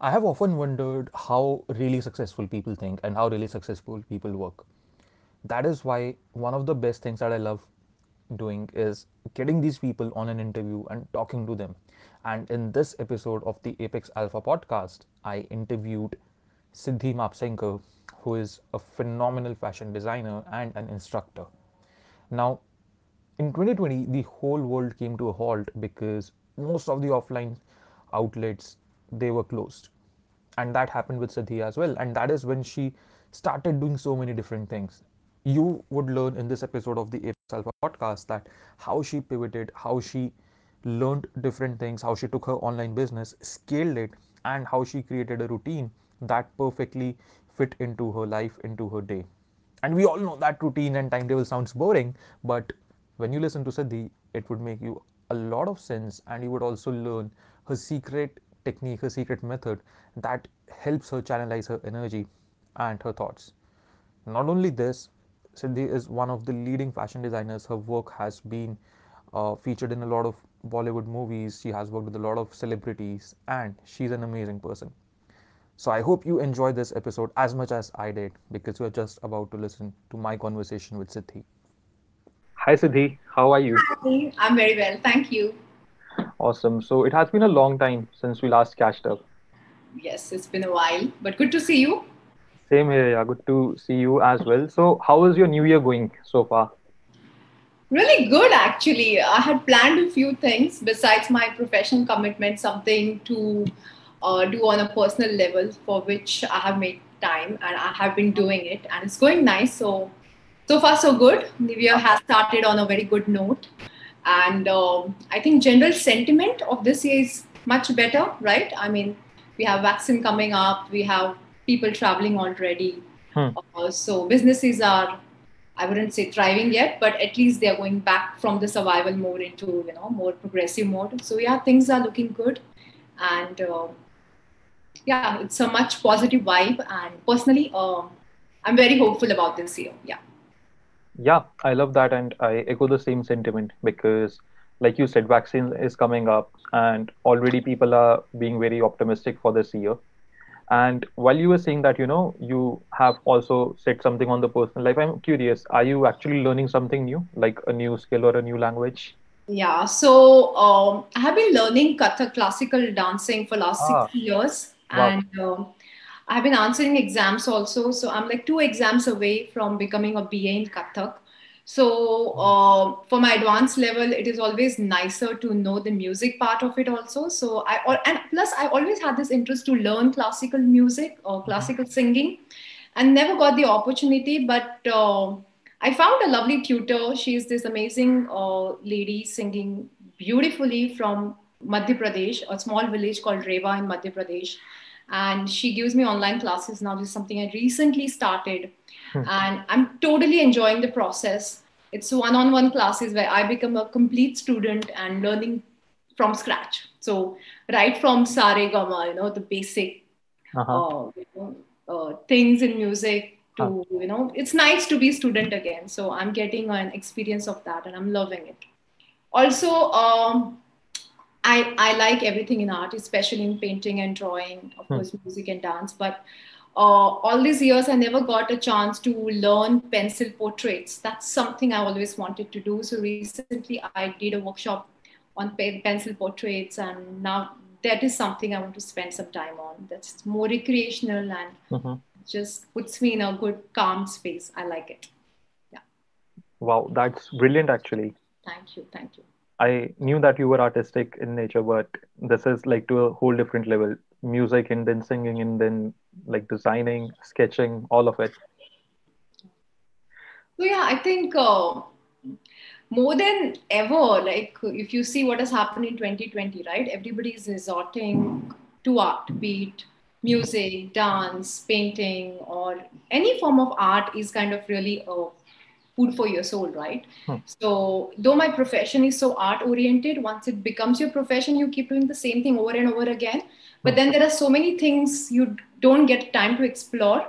I have often wondered how really successful people think and how really successful people work. That is why one of the best things that I love doing is getting these people on an interview and talking to them. And in this episode of the Apex Alpha podcast, I interviewed Siddhi Mapxencar, who is a phenomenal fashion designer and an instructor. Now, in 2020, the whole world came to a halt because most of the offline outlets they were closed and that happened with Siddhi as well. And that is when she started doing so many different things. You would learn in this episode of the Apex Alpha podcast that how she pivoted, how she learned different things, how she took her online business, scaled it, and how she created a routine that perfectly fit into her life, into her day. And we all know that routine and timetable sounds boring, but when you listen to Siddhi, it would make you a lot of sense, and you would also learn her secret technique, her secret method that helps her channelize her energy and her thoughts. Not only this, Siddhi is one of the leading fashion designers. Her work has been uh, featured in a lot of Bollywood movies. She has worked with a lot of celebrities, and she's an amazing person. So I hope you enjoyed this episode as much as I did because you're just about to listen to my conversation with Siddhi. Hi Siddhi, how are you? Hi, I'm very well, thank you. Awesome. So it has been a long time since we last catched up. Yes, it's been a while, but good to see you. Same here, yeah. Good to see you as well. So, how is your new year going so far? Really good, actually. I had planned a few things besides my professional commitment, something to uh, do on a personal level for which I have made time and I have been doing it, and it's going nice. So, so far, so good. New Year has started on a very good note. And um, I think general sentiment of this year is much better, right? I mean, we have vaccine coming up, we have people traveling already. Hmm. Uh, so businesses are, I wouldn't say thriving yet, but at least they are going back from the survival mode into you know more progressive mode. So yeah, things are looking good, and uh, yeah, it's a much positive vibe. And personally, uh, I'm very hopeful about this year. Yeah. Yeah, I love that, and I echo the same sentiment because, like you said, vaccine is coming up, and already people are being very optimistic for this year. And while you were saying that, you know, you have also said something on the personal life, I'm curious, are you actually learning something new, like a new skill or a new language? Yeah, so um, I have been learning Kathak classical dancing for last ah, six years, wow. and uh, I've been answering exams also. So I'm like two exams away from becoming a BA in Kathak. So uh, for my advanced level, it is always nicer to know the music part of it also. So I and plus I always had this interest to learn classical music or classical mm-hmm. singing, and never got the opportunity. But uh, I found a lovely tutor. She's this amazing uh, lady singing beautifully from Madhya Pradesh, a small village called Rewa in Madhya Pradesh and she gives me online classes now this is something i recently started hmm. and i'm totally enjoying the process it's one-on-one classes where i become a complete student and learning from scratch so right from sare gama you know the basic uh-huh. uh, you know, uh, things in music to uh-huh. you know it's nice to be student again so i'm getting an experience of that and i'm loving it also um, I, I like everything in art, especially in painting and drawing, of hmm. course, music and dance. But uh, all these years, I never got a chance to learn pencil portraits. That's something I always wanted to do. So recently, I did a workshop on pencil portraits, and now that is something I want to spend some time on. That's more recreational and mm-hmm. just puts me in a good, calm space. I like it. Yeah. Wow, that's brilliant, actually. Thank you. Thank you. I knew that you were artistic in nature, but this is like to a whole different level. Music and then singing and then like designing, sketching, all of it. So yeah, I think uh, more than ever, like if you see what has happened in 2020, right? Everybody is resorting to art, be it music, dance, painting, or any form of art is kind of really a food for your soul, right? Hmm. So, though my profession is so art oriented, once it becomes your profession, you keep doing the same thing over and over again. But hmm. then there are so many things you don't get time to explore.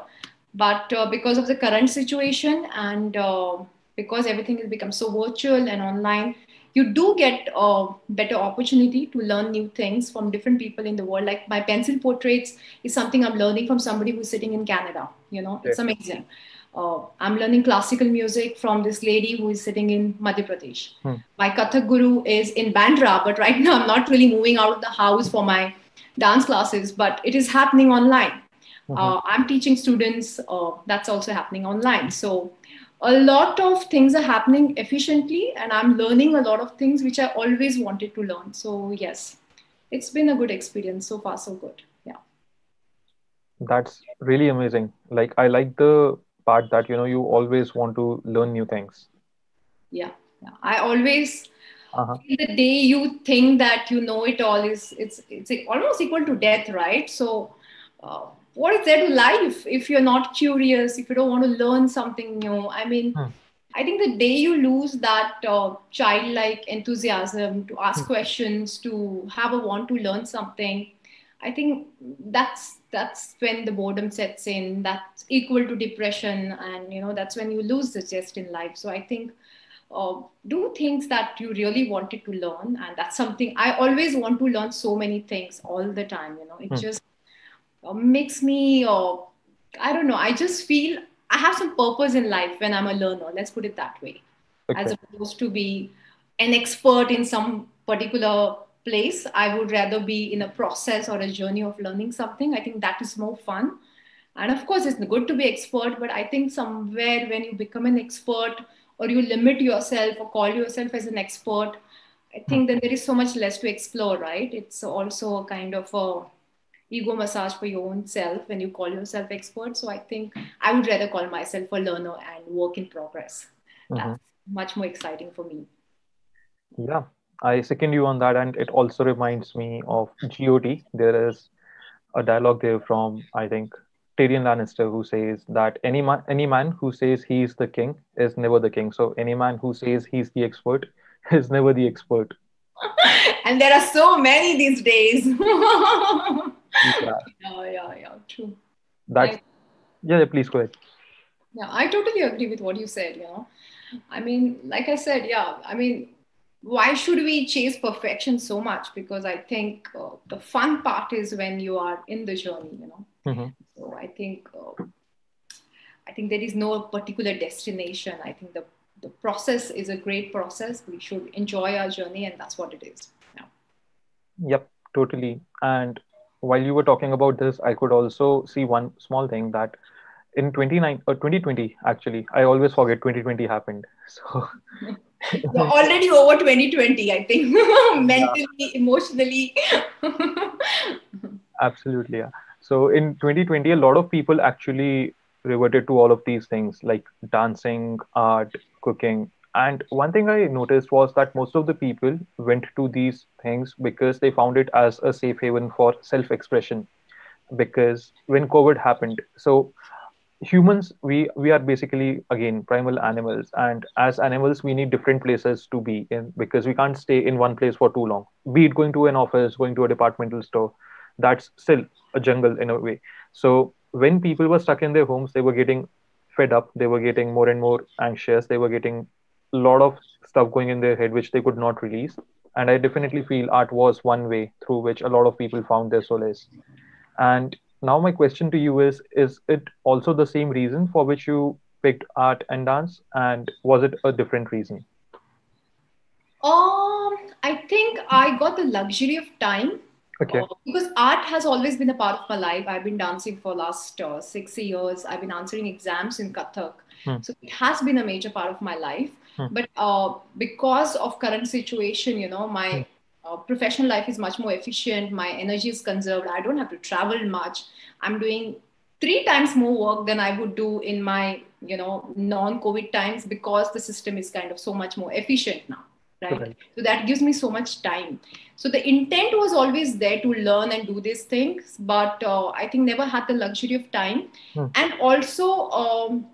But uh, because of the current situation and uh, because everything has become so virtual and online, you do get a better opportunity to learn new things from different people in the world. Like my pencil portraits is something I'm learning from somebody who's sitting in Canada. You know, it's amazing. Uh, I'm learning classical music from this lady who is sitting in Madhya Pradesh. Hmm. My Kathak guru is in Bandra, but right now I'm not really moving out of the house for my dance classes, but it is happening online. Mm-hmm. Uh, I'm teaching students, uh, that's also happening online. So a lot of things are happening efficiently, and I'm learning a lot of things which I always wanted to learn. So, yes, it's been a good experience. So far, so good. Yeah. That's really amazing. Like, I like the part that, you know, you always want to learn new things. Yeah. yeah. I always. Uh-huh. the day you think that you know it all is it's it's almost equal to death right so uh, what is there to life if you're not curious if you don't want to learn something new i mean hmm. i think the day you lose that uh, childlike enthusiasm to ask hmm. questions to have a want to learn something i think that's that's when the boredom sets in that's equal to depression and you know that's when you lose the zest in life so i think uh, do things that you really wanted to learn and that's something i always want to learn so many things all the time you know it hmm. just uh, makes me uh, i don't know i just feel i have some purpose in life when i'm a learner let's put it that way okay. as opposed to be an expert in some particular place i would rather be in a process or a journey of learning something i think that is more fun and of course it's good to be expert but i think somewhere when you become an expert or you limit yourself or call yourself as an expert i think then there is so much less to explore right it's also a kind of a ego massage for your own self when you call yourself expert. So I think I would rather call myself a learner and work in progress. Mm-hmm. That's much more exciting for me. Yeah, I second you on that. And it also reminds me of GOT. There is a dialogue there from, I think, Tyrion Lannister, who says that any man, any man who says he is the king is never the king. So any man who says he's the expert is never the expert. and there are so many these days. yeah. yeah, yeah, yeah, true. That's I, yeah, please go ahead. Yeah, I totally agree with what you said. You know, I mean, like I said, yeah, I mean, why should we chase perfection so much? Because I think uh, the fun part is when you are in the journey. You know, mm-hmm. so I think uh, I think there is no particular destination. I think the the process is a great process. We should enjoy our journey, and that's what it is. Yeah. Yep, totally. And while you were talking about this, I could also see one small thing that in 29 or uh, 2020 actually i always forget 2020 happened so You're already over 2020 i think mentally yeah. emotionally absolutely yeah so in 2020 a lot of people actually reverted to all of these things like dancing art cooking and one thing I noticed was that most of the people went to these things because they found it as a safe haven for self expression. Because when COVID happened, so humans we we are basically again primal animals. And as animals we need different places to be in because we can't stay in one place for too long. Be it going to an office going to a departmental store that's still a jungle in a way. So when people were stuck in their homes they were getting fed up they were getting more and more anxious they were getting a lot of stuff going in their head which they could not release. And i definitely feel art was one way through which a lot of people found their solace. And now my question to you is is it also the same reason for which you picked art and dance? And was it a different reason? Um i think i got the luxury of time. Okay. Uh, because art has always been a part of my life. I've been dancing for last uh, 6 years. I've been answering exams in kathak. Hmm. so it has been a major part of my life. Hmm. But uh, because of current situation, you know, my hmm. Uh, professional life is much more efficient. My energy is conserved. I don't have to travel much. I'm doing three times more work than I would do in my, you know, non-COVID times because the system is kind of so much more efficient now. Right? right? So that gives me so much time. So the intent was always there to learn and do these things, but uh, I think never had the luxury of time. Hmm. And also, um,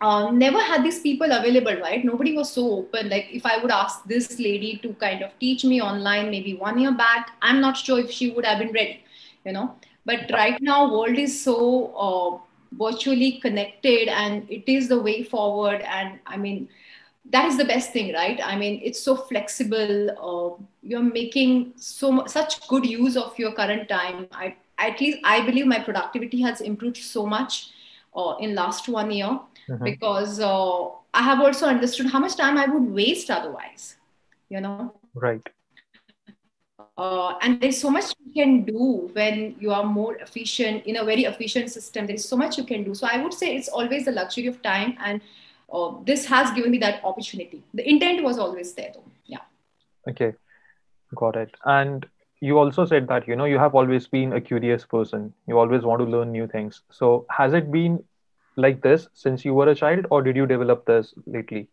uh, never had these people available, right? Nobody was so open. Like if I would ask this lady to kind of teach me online maybe one year back, I'm not sure if she would have been ready, you know. But right now, world is so uh, virtually connected, and it is the way forward. And I mean, that is the best thing right i mean it's so flexible uh, you're making so such good use of your current time i at least i believe my productivity has improved so much uh, in last one year mm-hmm. because uh, i have also understood how much time i would waste otherwise you know? Right. Uh, and there's so much you can do when you are more efficient in a very efficient system. There's so much you can do. So i would say it's always the luxury of time and uh, this has given me that opportunity. The intent was always there though. Yeah. Okay. Got it. And you also said that you know you have always been a curious person. You always want to learn new things. So has it been like this since you were a child or did you develop this lately?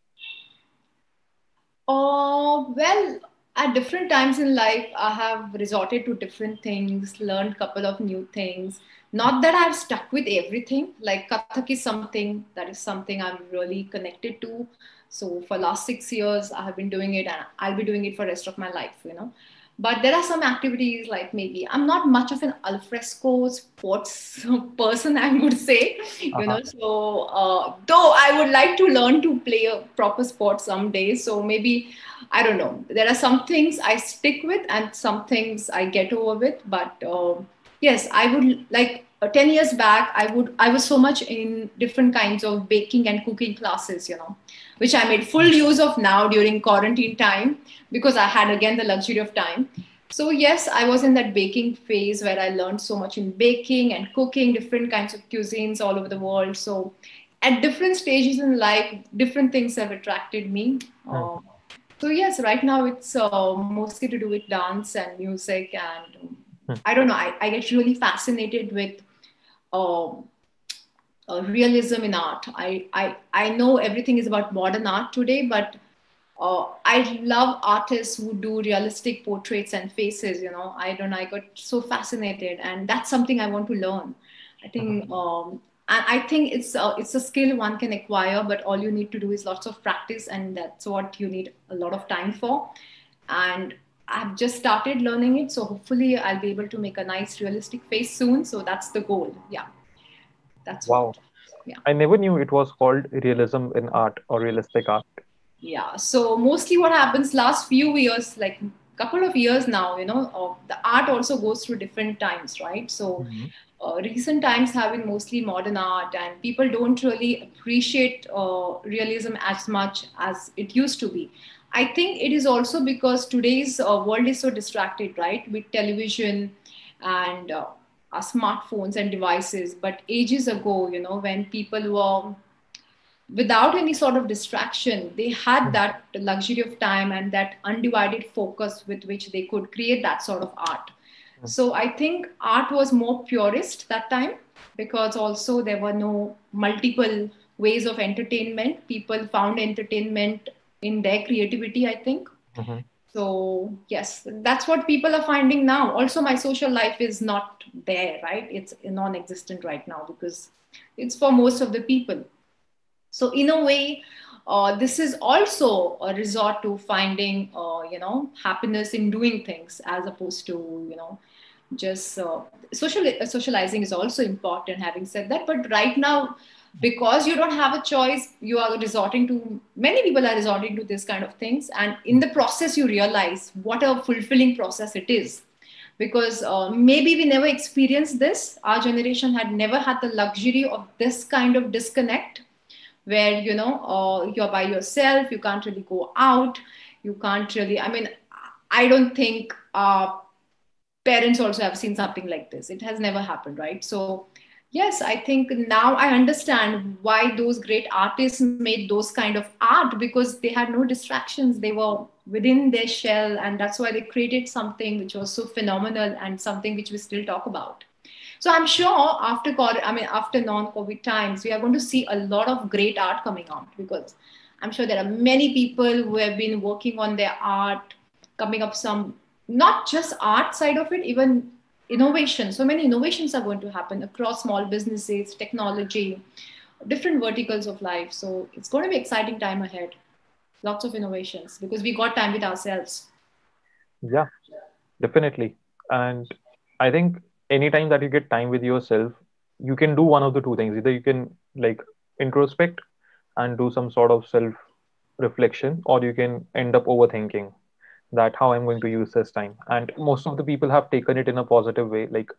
Uh, well at different times in life i have resorted to different things learned couple of new things. Not that i've stuck with everything like kathak is something that is something i'm really connected to. So for last six years i have been doing it and i'll be doing it for rest of my life you know but there are some activities like maybe i'm not much of an alfresco sports person i would say you uh-huh. know so uh, though i would like to learn to play a proper sport someday so maybe i don't know there are some things i stick with and some things i get over with but uh, yes i would like uh, 10 years back i would i was so much in different kinds of baking and cooking classes you know which i made full use of now during quarantine time because i had again the luxury of time. So yes i was in that baking phase where i learned so much in baking and cooking different kinds of cuisines all over the world. So at different stages in life different things have attracted me. Uh, so yes right now it's uh, mostly to do with dance and music and mm. i don't know I, I get really fascinated with um, uh, realism in art. I, I, I know everything is about modern art today, but uh, I love artists who do realistic portraits and faces. You know, I don't know, I got so fascinated, and that's something I want to learn. I think, mm-hmm. um, and I think it's a, it's a skill one can acquire, but all you need to do is lots of practice, and that's what you need a lot of time for. And I've just started learning it, so hopefully I'll be able to make a nice realistic face soon. So that's the goal. Yeah, that's wow. What, yeah. I never knew it was called realism in art or realistic art. Yeah. So mostly what happens last few years, like couple of years now, you know, uh, the art also goes through different times, right? So. Mm-hmm. Uh, recent times have been mostly modern art and people don't really appreciate uh, realism as much as it used to be I think it is also because today's uh, world is so distracted, right, with television and uh, smartphones and devices. But ages ago, you know, when people were without any sort of distraction, they had hmm. that luxury of time and that undivided focus with which they could create that sort of art. Hmm. So I think art was more purist that time because also there were no multiple ways of entertainment. People found entertainment in their creativity i think mm-hmm. So yes that's what people are finding now. Also my social life is not there right? It's non-existent right now because it's for most of the people. So in a way uh, this is also a resort to finding uh, you know happiness in doing things as opposed to you know just uh, social socializing is also important having said that. But right now because you don't have a choice you are resorting to many people are resorting to this kind of things. And in the process you realize what a fulfilling process it is. Because uh, maybe we never experienced this. Our generation had never had the luxury of this kind of disconnect where you know uh, you're by yourself you can't really go out you can't really i mean i don't think uh, parents also have seen something like this. It has never happened right? So yes i think now i understand why those great artists made those kind of art because they had no distractions. They were within their shell and that's why they created something which was so phenomenal and something which we still talk about. So i'm sure after i mean after non-covid times we are going to see a lot of great art coming out because i'm sure there are many people who have been working on their art coming up some not just art side of it even innovation. So many innovations are going to happen across small businesses technology different verticals of life. So it's going to be exciting time ahead. Lots of innovations because we got time with ourselves. Yeah definitely. And i think anytime that you get time with yourself you can do one of the two things. Either you can like introspect and do some sort of self reflection or you can end up overthinking that how i'm going to use this time. And most of the people have taken it in a positive way. Like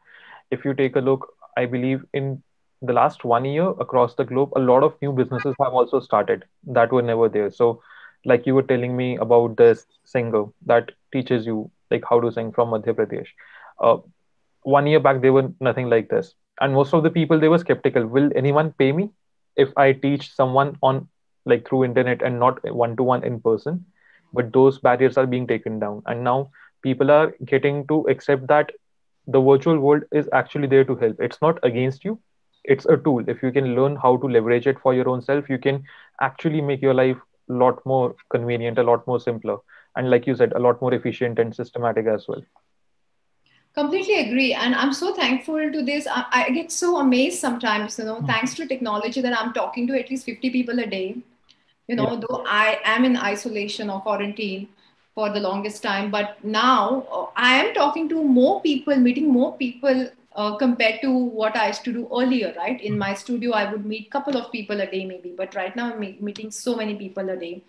if you take a look i believe in the last one year across the globe a lot of new businesses have also started that were never there. So like you were telling me about this singer that teaches you like how to sing from madhya pradesh. Uh, one year back they were nothing like this. And most of the people they were skeptical. Will anyone pay me if i teach someone on like through internet and not one to one in person but those barriers are being taken down. And now people are getting to accept that the virtual world is actually there to help. It's not against you. It's a tool. If you can learn how to leverage it for your own self you can actually make your life a lot more convenient a lot more simpler and like you said a lot more efficient and systematic as well. Completely agree. And i'm so thankful to this. I, I get so amazed sometimes you know. Mm-hmm. thanks to technology that i'm talking to at least 50 people a day you know yeah. though i am in isolation or quarantine for the longest time but now uh, i am talking to more people meeting more people uh, compared to what i used to do earlier right? In my studio i would meet couple of people a day maybe but right now i'm meeting so many people a day.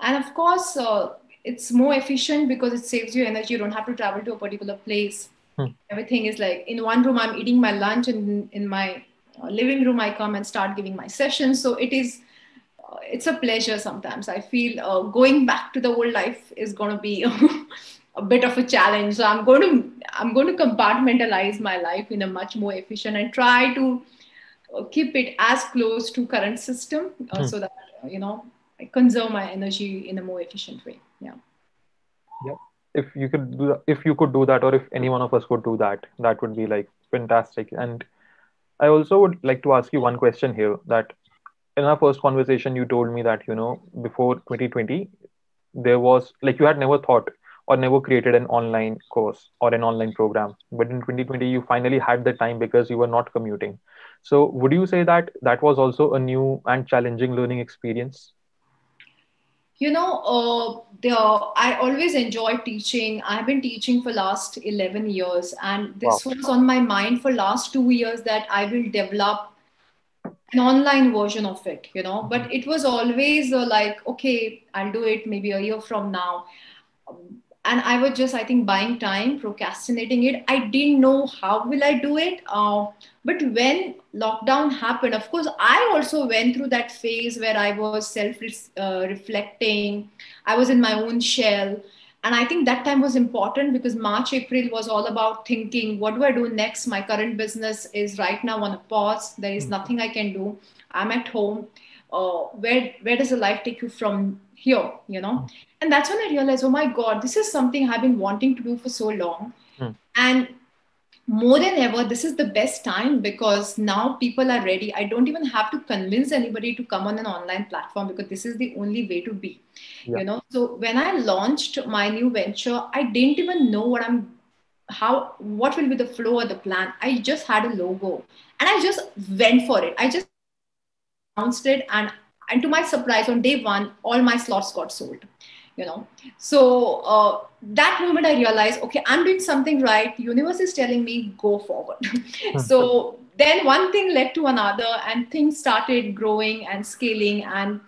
And of course uh, it's more efficient because it saves you energy. You don't have to travel to a particular place. Hmm. everything is like in one room i'm eating my lunch and in my uh, living room i come and start giving my sessions. So it is it's a pleasure sometimes. I feel uh, going back to the old life is going to be a bit of a challenge. So I'm going to I'm going to compartmentalize my life in a much more efficient and try to uh, keep it as close to current system uh, hmm. so that you know I conserve my energy in a more efficient way. Yeah. Yeah. If you could do that, if you could do that, or if any one of us could do that, that would be like fantastic. And I also would like to ask you one question here that in our first conversation you told me that you know before 2020 there was like you had never thought or never created an online course or an online program. But in 2020 you finally had the time because you were not commuting. So would you say that that was also a new and challenging learning experience? You know uh, the, i always enjoy teaching. I've been teaching for last 11 years and this wow. was on my mind for last two years that i will develop an online version of it you know but it was always uh, like okay i'll do it maybe a year from now. Um, and i was just i think buying time procrastinating it. I didn't know how will i do it uh, but when lockdown happened of course i also went through that phase where i was self uh, reflecting. I was in my own shell and i think that time was important because march april was all about thinking what do i do next my current business is right now on a pause there is hmm. nothing i can do i'm at home uh, where where does the life take you from here you know hmm. and that's when i realized oh my god this is something i've been wanting to do for so long mm. and more than ever this is the best time because now people are ready. I don't even have to convince anybody to come on an online platform because this is the only way to be yeah. you know? So when i launched my new venture i didn't even know what i'm how what will be the flow or the plan. I just had a logo and i just went for it. I just announced it and and to my surprise on day one all my slots got sold you know. So uh, that moment i realized okay i'm doing something right. Universe is telling me go forward. So then one thing led to another and things started growing and scaling and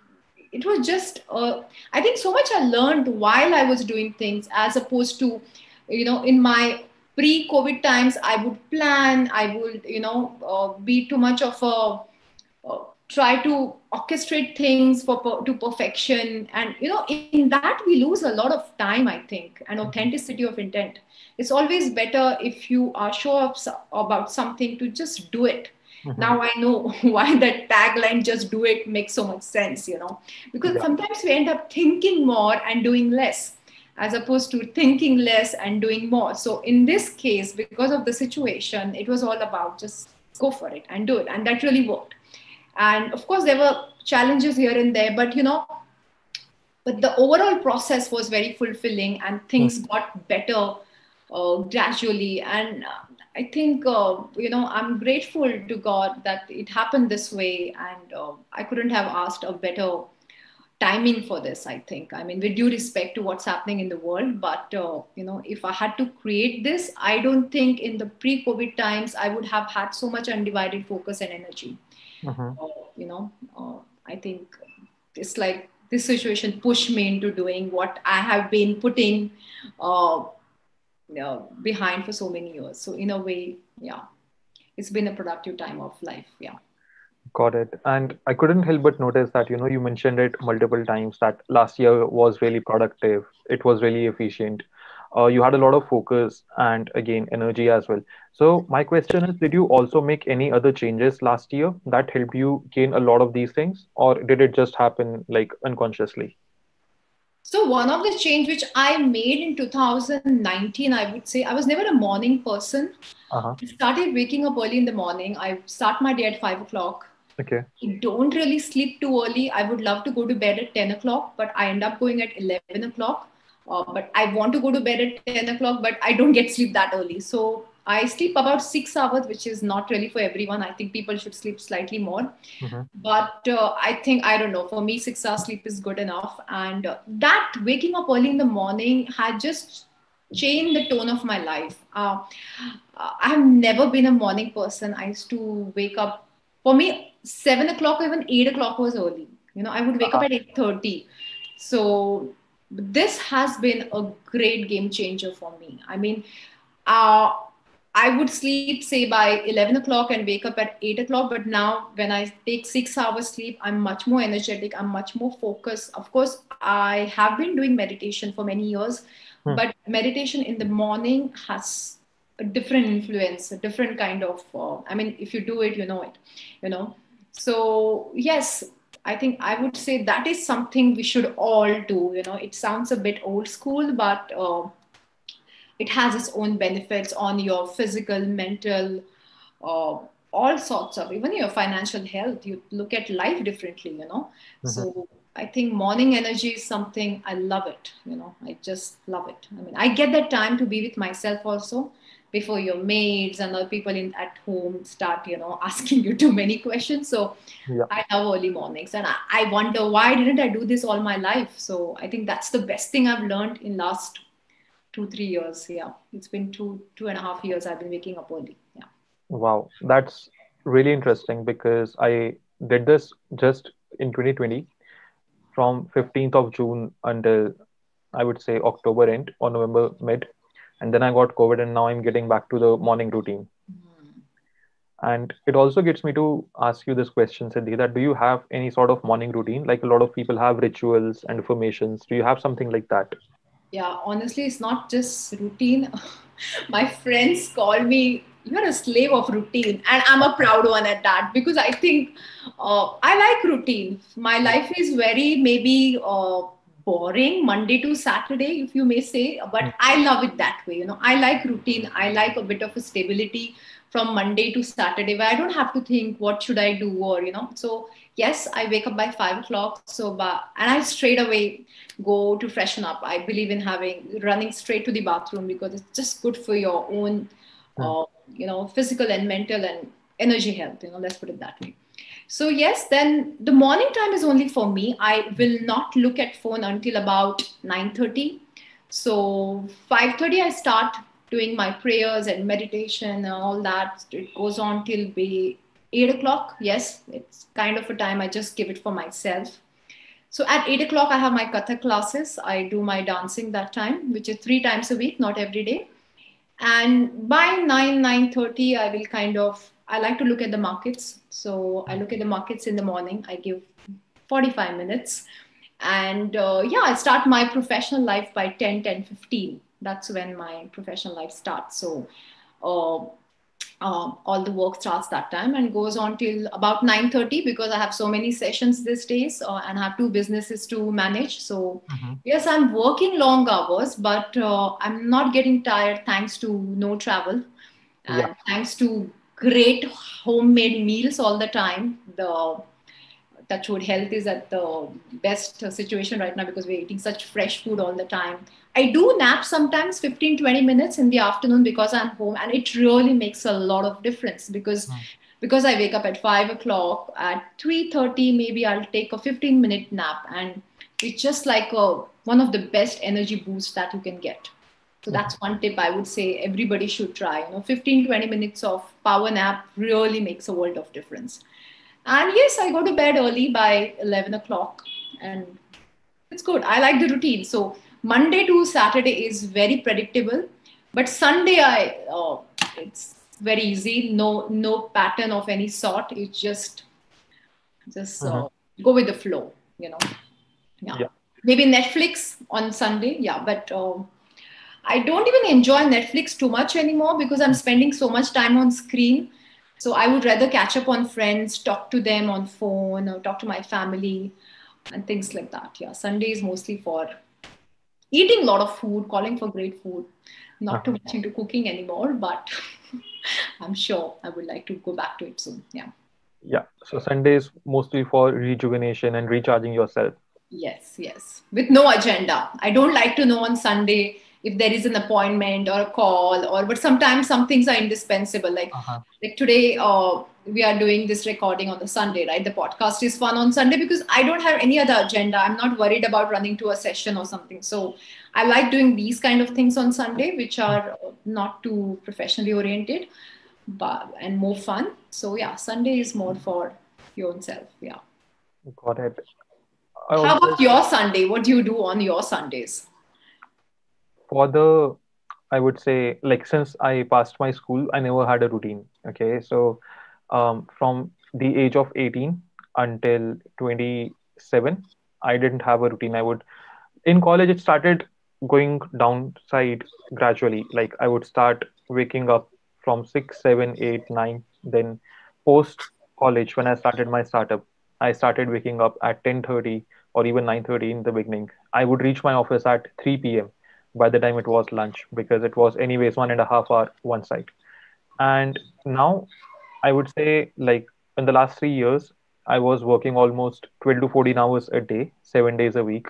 it was just uh, i think so much i learned while i was doing things as opposed to you know in my pre covid times i would plan i would you know uh, be too much of a uh, try to orchestrate things for to perfection. And you know in that we lose a lot of time i think and authenticity of intent. It's always better if you are sure about something to just do it. Mm-hmm. now i know why that tagline just do it makes so much sense you know. Because yeah. sometimes we end up thinking more and doing less as opposed to thinking less and doing more. So in this case because of the situation it was all about just go for it and do it. And that really worked and of course there were challenges here and there but you know but the overall process was very fulfilling and things mm. got better uh, gradually. And uh, i think uh, you know i'm grateful to god that it happened this way and uh, i couldn't have asked a better timing for this i think. I mean with due respect to what's happening in the world but uh, you know if i had to create this i don't think in the pre covid times i would have had so much undivided focus and energy uh-huh. uh, you know uh, i think it's like this situation pushed me into doing what I have been putting uh, behind for so many years. So in a way, yeah, it's been a productive time of life. Yeah. Got it. And I couldn't help but notice that, you know, you mentioned it multiple times that last year was really productive. It was really efficient. Uh, you had a lot of focus and again, energy as well. So my question is, did you also make any other changes last year that helped you gain a lot of these things or did it just happen like unconsciously? So one of the change which I made in 2019, I would say I was never a morning person. Uh-huh. I started waking up early in the morning. I start my day at five o'clock. Okay. I don't really sleep too early. I would love to go to bed at 10 o'clock, but I end up going at 11 o'clock. Uh, but I want to go to bed at 10 o'clock, but I don't get sleep that early. So I sleep about six hours, which is not really for everyone. I think people should sleep slightly more. Mm-hmm. But uh, I think, I don't know, for me, six hours sleep is good enough. And uh, that waking up early in the morning had just changed the tone of my life. Uh, I've never been a morning person. I used to wake up, for me, seven o'clock or even eight o'clock was early. You know, I would wake uh-huh. up at 8.30. So this has been a great game changer for me. I mean, uh, I would sleep, say, by 11 o'clock and wake up at 8 o'clock. But now, when I take six hours sleep, I'm much more energetic. I'm much more focused. Of course, I have been doing meditation for many years, hmm. but meditation in the morning has a different influence, a different kind of, uh, I mean, if you do it, you know it, you know. So, yes, I think I would say that is something we should all do. You know, it sounds a bit old school, but uh, it has its own benefits on your physical, mental, uh, all sorts of even your financial health. You look at life differently. You know, mm-hmm. so I think morning energy is something I love it. You know, I just love it. I mean, I get that time to be with myself also before your maids and other people in at home start you know asking you too many questions. So yeah. i love early mornings and I, I, wonder why didn't i do this all my life? So i think that's the best thing i've learned in last two three years. Yeah. It's been two two and a half years i've been waking up early. Yeah. Wow. That's really interesting because i did this just in 2020 from 15th of june until i would say october end or november mid and then i got covid and now i'm getting back to the morning routine. And it also gets me to ask you this question Siddhi, that do you have any sort of morning routine? Like a lot of people have rituals and affirmations. Do you have something like that? Yeah honestly it's not just routine. My friends call me you're a slave of routine. And i'm a proud one at that because i think uh, i like routine. My life is very maybe uh, boring Monday to Saturday, if you may say, but hmm. I love it that way. You know, I like routine. I like a bit of a stability from Monday to Saturday where I don't have to think what should I do or you know. So yes, I wake up by five o'clock. So but and I straight away go to freshen up. I believe in having running straight to the bathroom because it's just good for your own, hmm. uh, you know, physical and mental and energy health. You know, let's put it that way. So yes, then the morning time is only for me. I will not look at phone until about 9:30. So 5:30 I start doing my prayers and meditation and all that. It goes on till be eight o'clock. Yes, it's kind of a time I just give it for myself. So at eight o'clock I have my Kathak classes. I do my dancing that time, which is three times a week, not every day. And by nine nine thirty, I will kind of I like to look at the markets. So I look at the markets in the morning. I give 45 minutes. And uh, yeah, I start my professional life by 10, 10, 15. That's when my professional life starts. So uh, uh, all the work starts that time and goes on till about 9.30 because I have so many sessions these days uh, and have two businesses to manage. So mm-hmm. yes, I'm working long hours, but uh, I'm not getting tired thanks to no travel. And yeah. thanks to great homemade meals all the time. The Touchwood Health is at the best situation right now because we're eating such fresh food all the time. I do nap sometimes 15 20 minutes in the afternoon because I'm home, and it really makes a lot of difference because. Mm. Because I wake up at five o'clock, at three thirty, maybe I'll take a fifteen minute nap, and it's just like a, one of the best energy boosts that you can get. So that's one tip I would say everybody should try. You know, 15, 20 minutes of power nap really makes a world of difference. And yes, I go to bed early by 11 o'clock and it's good. I like the routine. So Monday to Saturday is very predictable, but Sunday I uh, it's very easy. No no pattern of any sort. It's just just uh, mm-hmm. go with the flow. You know. Yeah. yeah. Maybe Netflix on Sunday. Yeah, but. Uh, I don't even enjoy Netflix too much anymore because I'm spending so much time on screen. So I would rather catch up on friends, talk to them on phone, or talk to my family, and things like that. Yeah, Sunday is mostly for eating a lot of food, calling for great food. Not too much into cooking anymore, but I'm sure I would like to go back to it soon. Yeah. Yeah. So Sunday is mostly for rejuvenation and recharging yourself. Yes, yes. With no agenda. I don't like to know on Sunday if there is an appointment or a call or but sometimes some things are indispensable. Like uh-huh. like today uh, we are doing this recording on the sunday right? The podcast is fun on sunday because i don't have any other agenda. I'm not worried about running to a session or something. So i like doing these kind of things on sunday which are not too professionally oriented but and more fun. So yeah sunday is more for your own self. Yeah. Got it. How about your sunday? What do you do on your sundays for the I would say like since I passed my school, I never had a routine. Okay, so um, from the age of 18 until 27, I didn't have a routine. I would in college it started going downside gradually. Like I would start waking up from six, seven, eight, nine. Then post college when I started my startup, I started waking up at 10:30 or even 9:30 in the beginning. I would reach my office at 3 p.m by the time it was lunch because it was anyways one and a half hour one side. And now i would say like in the last three years i was working almost 12 to 14 hours a day seven days a week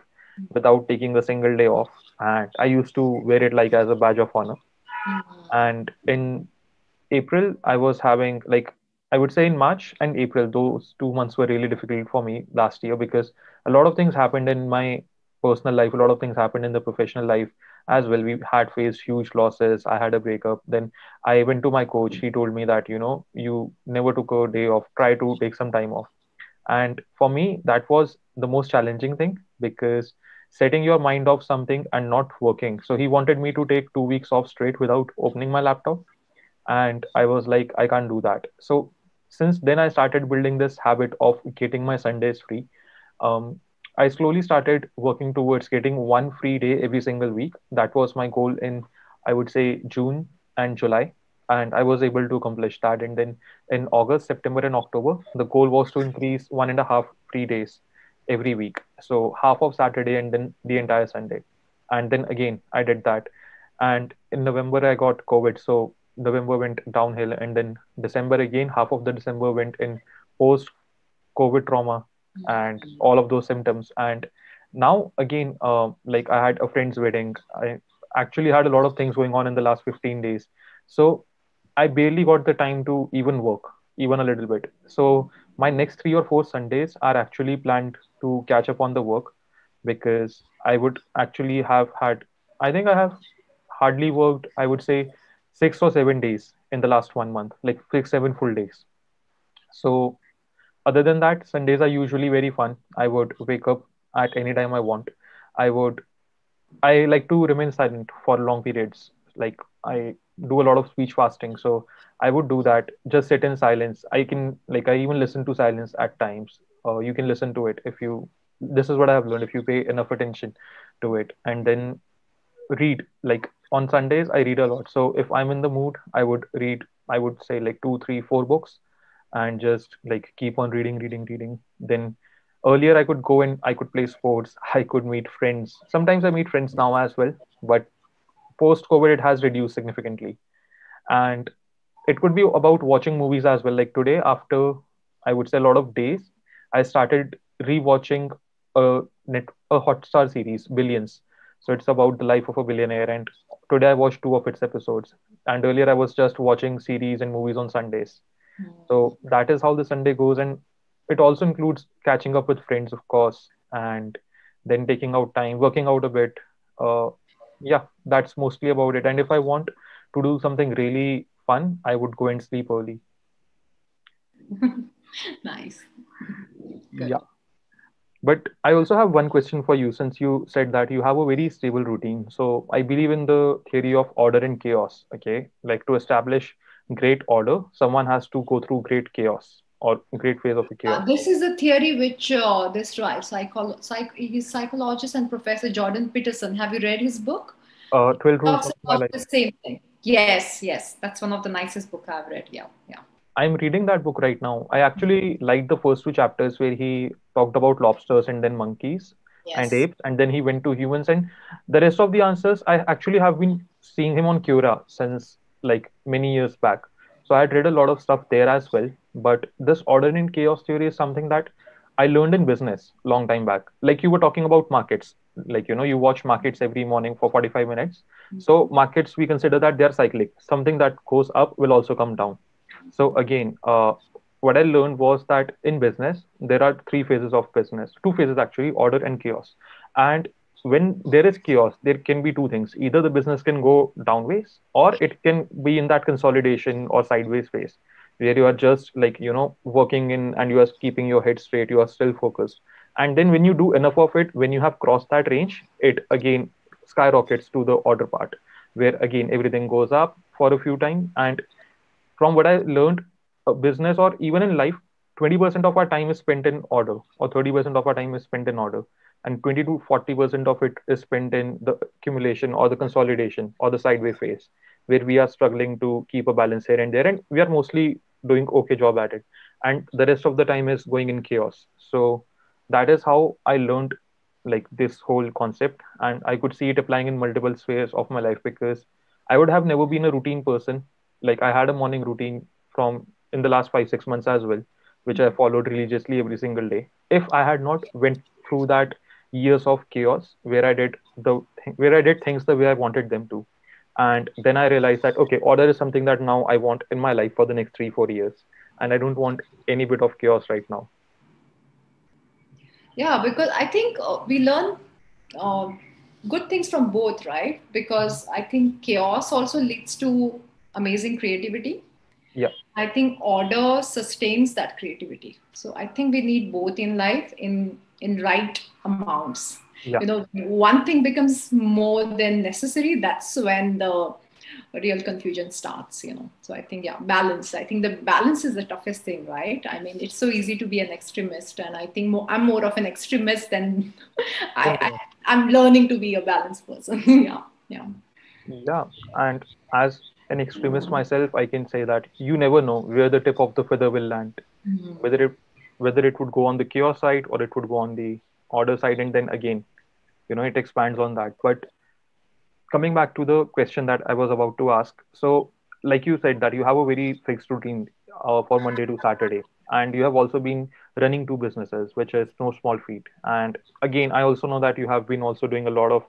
without taking a single day off. And i used to wear it like as a badge of honor. And in april i was having like i would say in march and april those two months were really difficult for me last year because a lot of things happened in my personal life a lot of things happened in the professional life as well. We had faced huge losses. I had a breakup. Then i went to my coach. He told me that you know you never took a day off. Try to take some time off. And for me that was the most challenging thing because setting your mind off something and not working. So he wanted me to take 2 weeks off straight without opening my laptop. And i was like i can't do that. So since then i started building this habit of getting my sundays free. Um, I slowly started working towards getting one free day every single week. That was my goal in, I would say, June and July. And I was able to accomplish that. And then in August, September, and October, the goal was to increase one and a half free days every week. So half of Saturday and then the entire Sunday. And then again, I did that. And in November, I got COVID. So November went downhill. And then December again, half of the December went in post COVID trauma and all of those symptoms. And now again uh, like i had a friend's wedding. I actually had a lot of things going on in the last 15 days. So i barely got the time to even work even a little bit. So my next three or four sundays are actually planned to catch up on the work because i would actually have had i think i have hardly worked i would say six or seven days in the last one month like six seven full days. So other than that sundays are usually very fun. I would wake up at any time i want. I would i like to remain silent for long periods. Like i do a lot of speech fasting so i would do that. Just sit in silence. I can like i even listen to silence at times. Uh, you can listen to it if you this is what i have learned if you pay enough attention to it. And then read. Like on sundays i read a lot. So if i'm in the mood i would read i would say like two three four books and just like keep on reading reading reading. Then earlier i could go and i could play sports. I could meet friends. Sometimes i meet friends now as well but post covid it has reduced significantly. And it could be about watching movies as well. Like today after i would say a lot of days i started rewatching a net a hotstar series billions. So it's about the life of a billionaire and today i watched two of its episodes. And earlier i was just watching series and movies on sundays so that is how the Sunday goes. And it also includes catching up with friends, of course, and then taking out time, working out a bit. Uh, yeah, that's mostly about it. And if I want to do something really fun, I would go and sleep early. nice. Good. Yeah. But I also have one question for you since you said that you have a very stable routine. So I believe in the theory of order and chaos. Okay. Like to establish great order, someone has to go through great chaos or great phase of a chaos. Uh, this is a theory which uh, this right, psych- he's psychologist and Professor Jordan Peterson. Have you read his book? Uh, 12 Rules of The same thing. Yes, yes. That's one of the nicest book I've read. Yeah, yeah. I'm reading that book right now. I actually liked the first two chapters where he talked about lobsters and then monkeys yes. and apes, and then he went to humans. And the rest of the answers, I actually have been seeing him on Quora since like many years back. So I had read a lot of stuff there as well. But this order and chaos theory is something that I learned in business long time back. Like you were talking about markets, like you know, you watch markets every morning for 45 minutes. Mm-hmm. So markets, we consider that they're cyclic. Something that goes up will also come down so again, uh, what I learned was that in business, there are three phases of business, two phases actually, order and chaos. And when there is chaos, there can be two things. Either the business can go downways or it can be in that consolidation or sideways phase where you are just like, you know, working in and you are keeping your head straight, you are still focused. And then when you do enough of it, when you have crossed that range, it again skyrockets to the order part where again everything goes up for a few times and from what I learned, a business or even in life, 20% of our time is spent in order, or 30% of our time is spent in order, and 20 to 40% of it is spent in the accumulation or the consolidation or the sideways phase, where we are struggling to keep a balance here and there, and we are mostly doing okay job at it, and the rest of the time is going in chaos. So that is how I learned like this whole concept, and I could see it applying in multiple spheres of my life because I would have never been a routine person. Like i had a morning routine from in the last five six months as well which i followed religiously every single day. If i had not went through that years of chaos where i did the where i did things the way i wanted them to. And then i realized that okay order is something that now i want in my life for the next three four years. And i don't want any bit of chaos right now. Yeah because i think uh, we learn uh, good things from both right? Because i think chaos also leads to amazing creativity. Yeah. I think order sustains that creativity. So i think we need both in life in in right amounts yeah. you know one thing becomes more than necessary that's when the real confusion starts you know so i think yeah balance i think the balance is the toughest thing right i mean it's so easy to be an extremist and i think more, i'm more of an extremist than I, I i'm learning to be a balanced person yeah yeah yeah and as an extremist myself, I can say that you never know where the tip of the feather will land. Mm-hmm. Whether it whether it would go on the chaos side or it would go on the order side, and then again, you know, it expands on that. But coming back to the question that I was about to ask, so like you said that you have a very fixed routine uh, for Monday to Saturday, and you have also been running two businesses, which is no small feat. And again, I also know that you have been also doing a lot of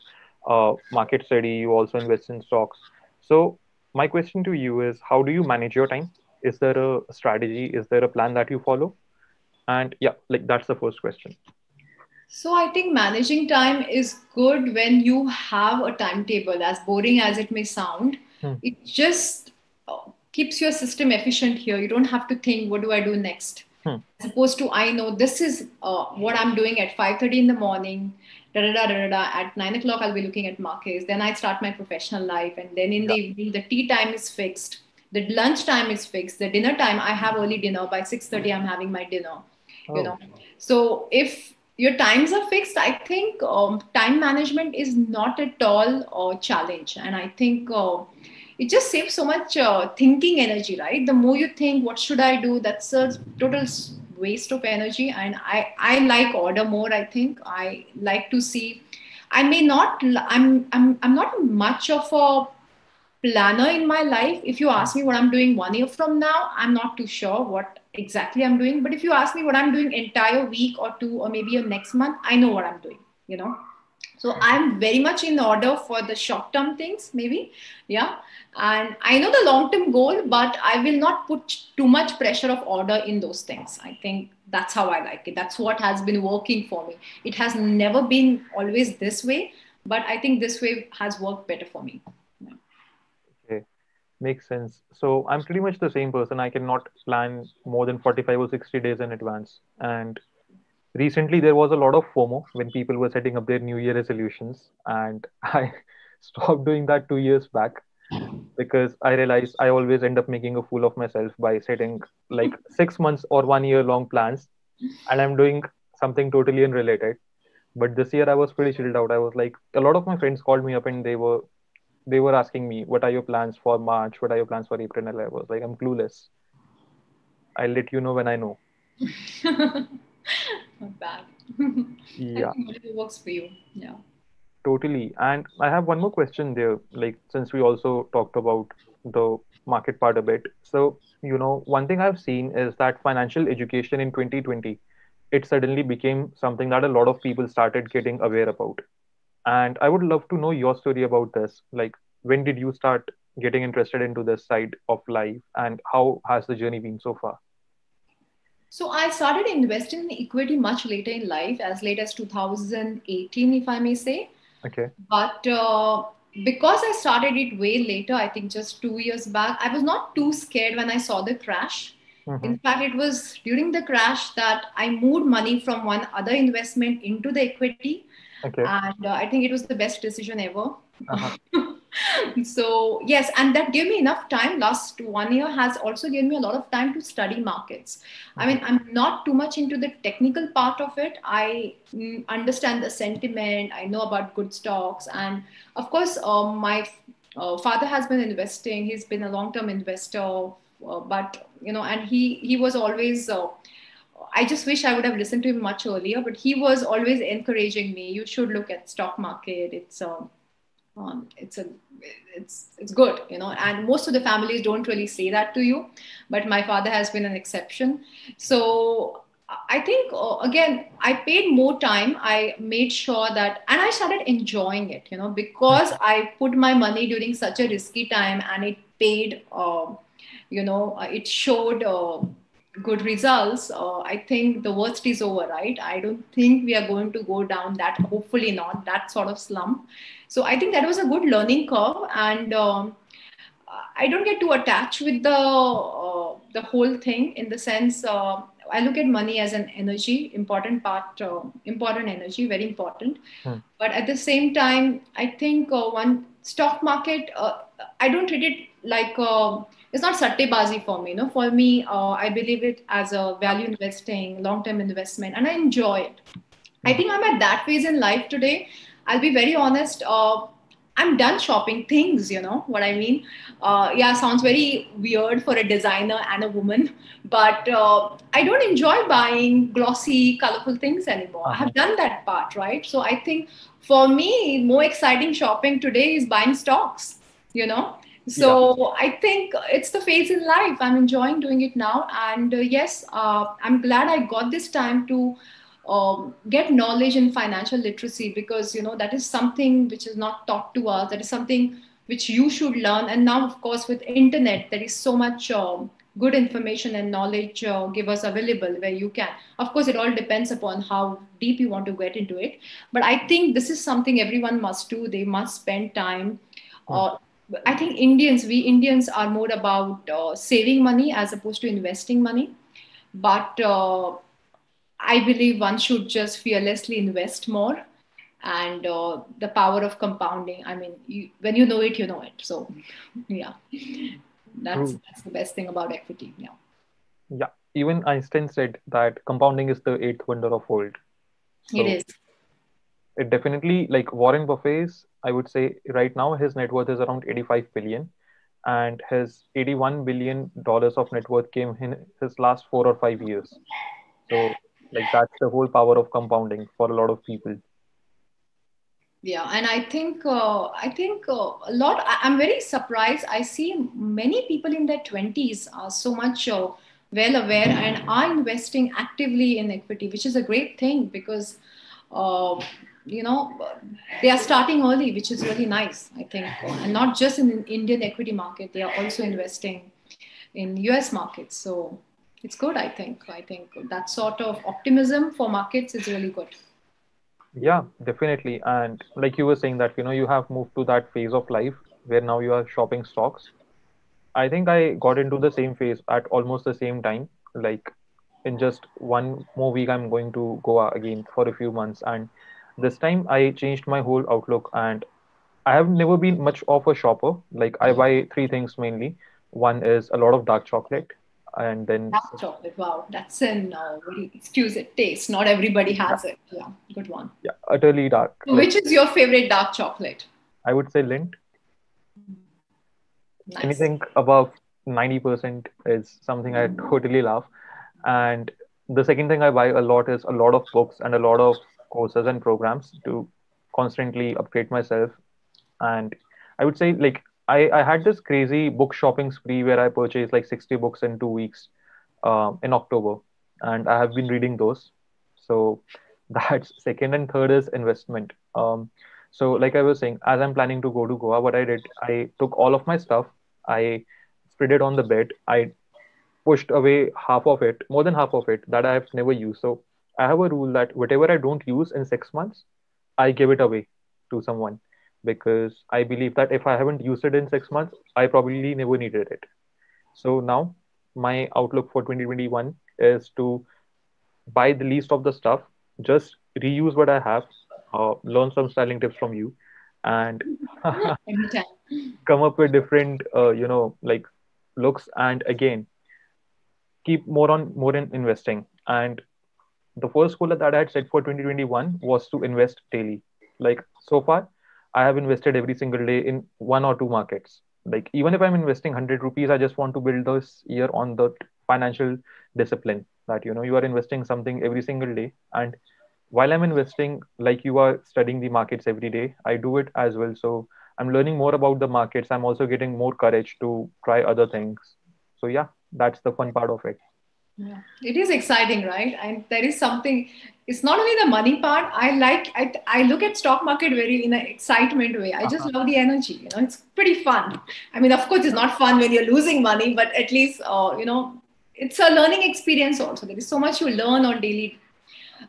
uh, market study. You also invest in stocks. So my question to you is how do you manage your time is there a strategy is there a plan that you follow and yeah like that's the first question so i think managing time is good when you have a timetable as boring as it may sound hmm. it just uh, keeps your system efficient here you don't have to think what do i do next hmm. as opposed to i know this is uh, what i'm doing at 5.30 in the morning da da da da da. At nine o'clock, I'll be looking at markets. Then I start my professional life, and then in yeah. the evening, the tea time is fixed. The lunch time is fixed. The dinner time, I have early dinner. By six thirty, I'm having my dinner. Oh. You know, so if your times are fixed, I think um, time management is not at all a challenge, and I think. Uh, it just saves so much uh, thinking energy, right? The more you think, what should I do? That's a total waste of energy and i i like order more i think i like to see i may not i'm i'm, I'm not much of a planner in my life. If you ask me what i'm doing one year from now i'm not too sure what exactly i'm doing. But if you ask me what i'm doing entire week or two or maybe a next month i know what i'm doing you know. So i'm very much in order for the short term things maybe yeah. And i know the long term goal but i will not put too much pressure of order in those things. I think that's how i like it. That's what has been working for me. It has never been always this way but i think this way has worked better for me makes sense. So i'm pretty much the same person. I cannot plan more than 45 or 60 days in advance. And recently there was a lot of FOMO when people were setting up their New Year resolutions, and I stopped doing that two years back because I realized I always end up making a fool of myself by setting like six months or one year long plans, and I'm doing something totally unrelated. But this year I was pretty chilled out. I was like, a lot of my friends called me up and they were they were asking me, "What are your plans for March? What are your plans for April?" And I was like, "I'm clueless. I'll let you know when I know." Not bad. yeah. Whatever works for you. Yeah. Totally. And I have one more question there. Like, since we also talked about the market part a bit. So, you know, one thing I've seen is that financial education in 2020, it suddenly became something that a lot of people started getting aware about. And I would love to know your story about this. Like, when did you start getting interested into this side of life and how has the journey been so far? So I started investing in equity much later in life, as late as 2018, if I may say. Okay. But uh, because I started it way later, I think just two years back, I was not too scared when I saw the crash. Mm-hmm. In fact, it was during the crash that I moved money from one other investment into the equity. Okay. And uh, I think it was the best decision ever. Uh-huh. so yes and that gave me enough time. Last one year has also given me a lot of time to study markets. I mean i'm not too much into the technical part of it. I mm, understand the sentiment. I know about good stocks. And of course um, my uh, father has been investing. He's been a long term investor. Uh, but you know and he he was always uh, I just wish I would have listened to him much earlier, but he was always encouraging me. You should look at stock market. It's um, um, it's a it's it's good you know and most of the families don't really say that to you but my father has been an exception so i think uh, again i paid more time i made sure that and i started enjoying it you know because i put my money during such a risky time and it paid uh, you know uh, it showed uh, good results, uh, I think the worst is over, right? I don't think we are going to go down that, hopefully not, that sort of slump. So I think that was a good learning curve. And um, I don't get too attached with the, uh, the whole thing in the sense uh, I look at money as an energy, important part, uh, important energy, very important. Hmm. But at the same time, I think uh, one stock market, uh, I don't treat it like it's not sattebazi for me. You know, for me, uh, I believe it as a value investing, long-term investment, and I enjoy it. I think I'm at that phase in life today. I'll be very honest. Uh, I'm done shopping things, you know what I mean? Uh, yeah, sounds very weird for a designer and a woman, but uh, I don't enjoy buying glossy, colorful things anymore. Uh-huh. I have uh-huh. done that part, right? So I think for me, more exciting shopping today is buying stocks, you know? So yeah. i think it's the phase in life. I'm enjoying doing it now. And uh, yes uh, i'm glad i got this time to um, get knowledge in financial literacy because you know that is something which is not taught to us. That is something which you should learn. And now of course with internet there is so much um, good information and knowledge uh, give us available where you can. Of course it all depends upon how deep you want to get into it. But i think this is something everyone must do. They must spend time uh, I think Indians, we Indians are more about uh, saving money as opposed to investing money. But uh, I believe one should just fearlessly invest more and uh, the power of compounding. I mean, you, when you know it, you know it. So, yeah, that's, that's the best thing about equity. Yeah. Yeah. Even Einstein said that compounding is the eighth wonder of world. So, it is it definitely like Warren Buffett's, I would say right now his net worth is around 85 billion and his 81 billion dollars of net worth came in his last four or five years. So like that's the whole power of compounding for a lot of people. Yeah, and I think uh, I think uh, a lot. I'm very surprised. I see many people in their 20s are so much uh, well aware and are investing actively in equity, which is a great thing because uh, you know they are starting early which is really nice i think. And not just in indian equity market they are also investing in us markets. So it's good i think. I think that sort of optimism for markets is really good. Yeah definitely. And like you were saying that you know you have moved to that phase of life where now you are shopping stocks. I think i got into the same phase at almost the same time. Like in just one more week I'm going to Goa again for a few months. And this time I changed my whole outlook and I have never been much of a shopper. Like I buy three things mainly. One is a lot of dark chocolate, and then dark chocolate. Wow, that's an uh, very exquisite taste. Not everybody has yeah. it. Yeah, good one. Yeah, utterly dark. Which is your favorite dark chocolate? I would say Lindt. Nice. Anything above ninety percent is something I totally love. And the second thing I buy a lot is a lot of books and a lot of courses and programs to constantly upgrade myself. And I would say like I, I had this crazy book shopping spree where I purchased like 60 books in two weeks um, in October. And I have been reading those. So that's second and third is investment. Um, so like I was saying, as I'm planning to go to Goa, what I did, I took all of my stuff, I spread it on the bed, I pushed away half of it, more than half of it that I have never used. So I have a rule that whatever I don't use in six months, I give it away to someone because I believe that if I haven't used it in six months, I probably never needed it. So now my outlook for 2021 is to buy the least of the stuff, just reuse what I have, uh, learn some styling tips from you, and come up with different, uh, you know, like looks. And again, keep more on more in investing. And the first goal that I had set for 2021 was to invest daily. Like so far, I have invested every single day in one or two markets. Like even if I'm investing 100 rupees, I just want to build this year on the financial discipline that you know you are investing something every single day. And while I'm investing, like you are studying the markets every day, I do it as well. So I'm learning more about the markets. I'm also getting more courage to try other things. So yeah, that's the fun part of it yeah. it is exciting right? And there is something it's not only the money part i like i, I look at stock market very in an excitement way. I just uh-huh. love the energy you know it's pretty fun. I mean of course it's not fun when you're losing money but at least uh, you know it's a learning experience also. There is so much you learn on daily.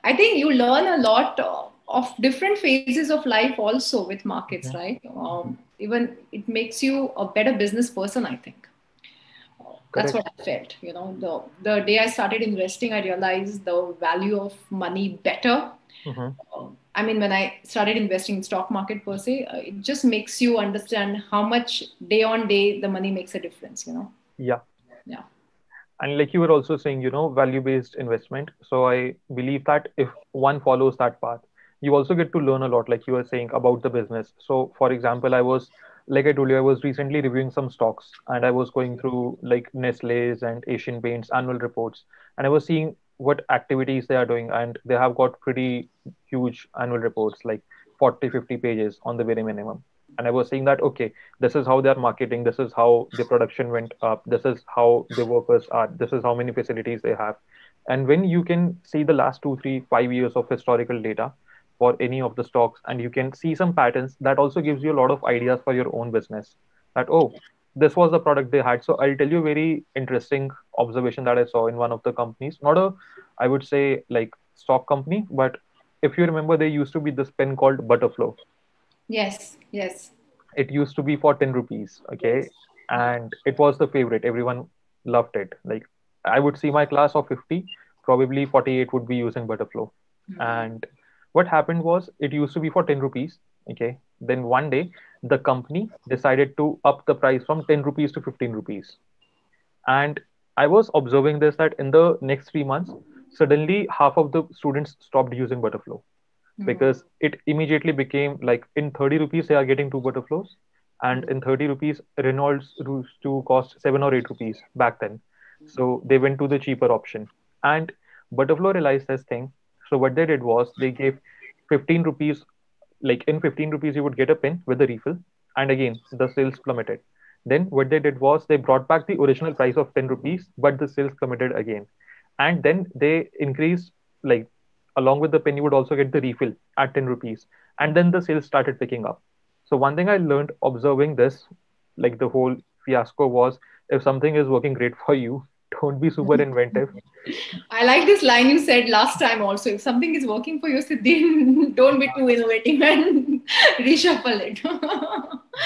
I think you learn a lot uh, of different phases of life also with markets yeah. right? Um, even it makes you a better business person i think that's what i felt you know the the day i started investing i realized the value of money better. Mm-hmm. uh, i mean when i started investing in stock market per se uh, it just makes you understand how much day on day the money makes a difference you know? Yeah. Yeah. And like you were also saying you know value based investment. So i believe that if one follows that path you also get to learn a lot like you were saying about the business. So for example i was like I told you, I was recently reviewing some stocks and I was going through like Nestle's and Asian Paints annual reports, and I was seeing what activities they are doing, and they have got pretty huge annual reports, like 40, 50 pages on the very minimum. And I was saying that okay, this is how they are marketing, this is how the production went up, this is how the workers are, this is how many facilities they have. And when you can see the last two, three, five years of historical data, for any of the stocks and you can see some patterns that also gives you a lot of ideas for your own business. That oh this was the product they had. So i'll tell you a very interesting observation that i saw in one of the companies. Not a i would say like stock company but if you remember there used to be this pen called butterflow. Yes yes. It used to be for 10 rupees okay? And it was the favorite. Everyone loved it. Like i would see my class of 50 probably 48 would be using butterflow. Mm-hmm. and what happened was it used to be for 10 rupees okay? Then one day the company decided to up the price from 10 rupees to 15 rupees. And i was observing this that in the next 3 months suddenly half of the students stopped using butterflow. Mm-hmm. because it immediately became like in 30 rupees they are getting two butterflows. And in 30 rupees reynolds used to cost 7 or 8 rupees back then. So they went to the cheaper option. And butterflow realized this thing so what they did was they gave 15 rupees, like in 15 rupees, you would get a pin with the refill. And again, the sales plummeted. Then what they did was they brought back the original price of 10 rupees, but the sales plummeted again. And then they increased, like along with the pin, you would also get the refill at 10 rupees. And then the sales started picking up. So one thing I learned observing this, like the whole fiasco was if something is working great for you, don't be super inventive. I like this line you said last time also. If something is working for you, Siddhi, don't be too innovative and reshuffle it.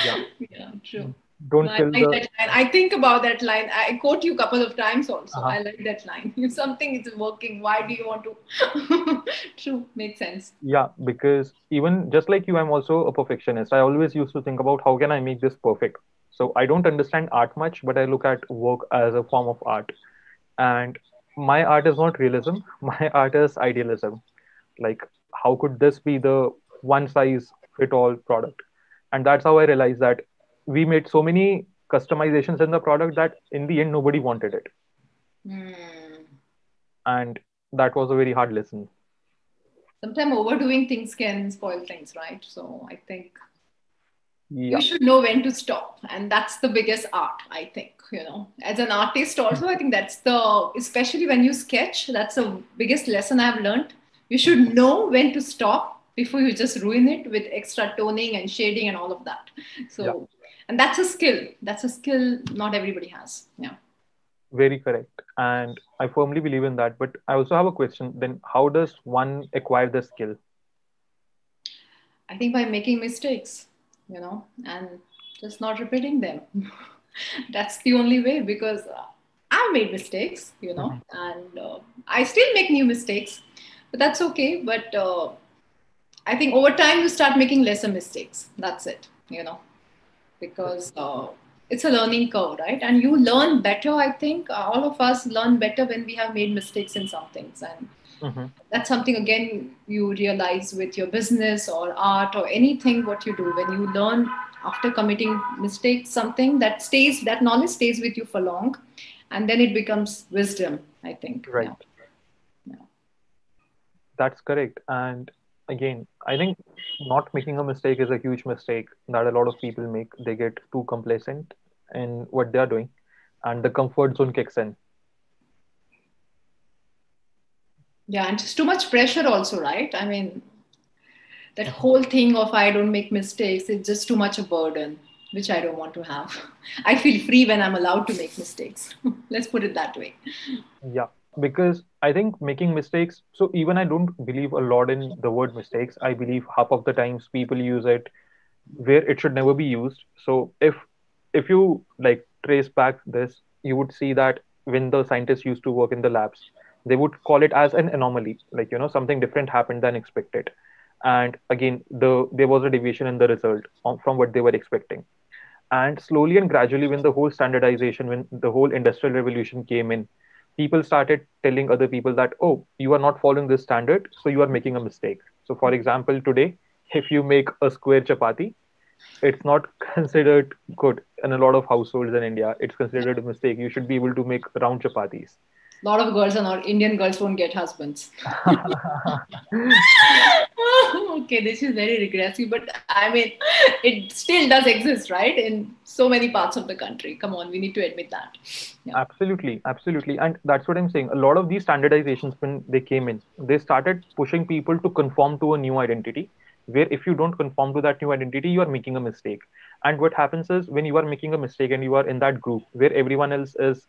yeah. Yeah, true. don't I kill like the. that line. I think about that line. I quote you a couple of times also. Uh-huh. I like that line. If something is working, why do you want to? True, makes sense. Yeah, because even just like you, I'm also a perfectionist. I always used to think about how can I make this perfect. So I don't understand art much, but I look at work as a form of art. And my art is not realism. My art is idealism. Like, how could this be the one size fit all product? And that's how I realized that we made so many customizations in the product that in the end nobody wanted it. Hmm. And that was a very hard lesson. Sometimes overdoing things can spoil things, right? So I think Yeah. you should know when to stop, and that's the biggest art. I think you know, as an artist, also I think that's the especially when you sketch. That's the biggest lesson I've learned. You should know when to stop before you just ruin it with extra toning and shading and all of that. So, Yeah. and that's a skill. That's a skill not everybody has. Yeah. Very correct. And I firmly believe in that. But I also have a question. Then, how does one acquire the skill? I think by making mistakes, you know, and just not repeating them. That's the only way because uh, I've made mistakes, you know, and uh, I still make new mistakes, but that's okay. But uh, I think over time you start making lesser mistakes. That's it, you know, because uh, it's a learning curve, right? And you learn better. I think all of us learn better when we have made mistakes in some things, and Mhm. that's something again you realize with your business or art or anything what you do when you learn after committing mistakes something that stays that knowledge stays with you for long and then it becomes wisdom i think Right. Yeah. Yeah. That's correct. And again, I think not making a mistake is a huge mistake that a lot of people make. They get too complacent in what they are doing, and the comfort zone kicks in. Yeah and just too much pressure also right i mean that whole thing of i don't make mistakes it's just too much a burden which i don't want to have i feel free when i'm allowed to make mistakes let's put it that way Yeah, because I think making mistakes, so even I don't believe a lot in the word mistakes. I believe half of the times people use it where it should never be used. So if if you like trace back this, you would see that when the scientists used to work in the labs, they would call it as an anomaly, like you know, something different happened than expected. And again, the there was a deviation in the result from what they were expecting. And slowly and gradually, when the whole standardization, when the whole industrial revolution came in, people started telling other people that, oh, you are not following this standard, so you are making a mistake. So, for example, today, if you make a square chapati, it's not considered good in a lot of households in India. It's considered a mistake. You should be able to make round chapatis. A lot of girls are not indian girls won't get husbands okay this is very regressive but i mean it still does exist right in so many parts of the country come on we need to admit that Yeah. Absolutely, absolutely. And that's what I'm saying. A lot of these standardizations, when they came in, they started pushing people to conform to a new identity. Where if you don't conform to that new identity, you are making a mistake. And what happens is when you are making a mistake and you are in that group where everyone else is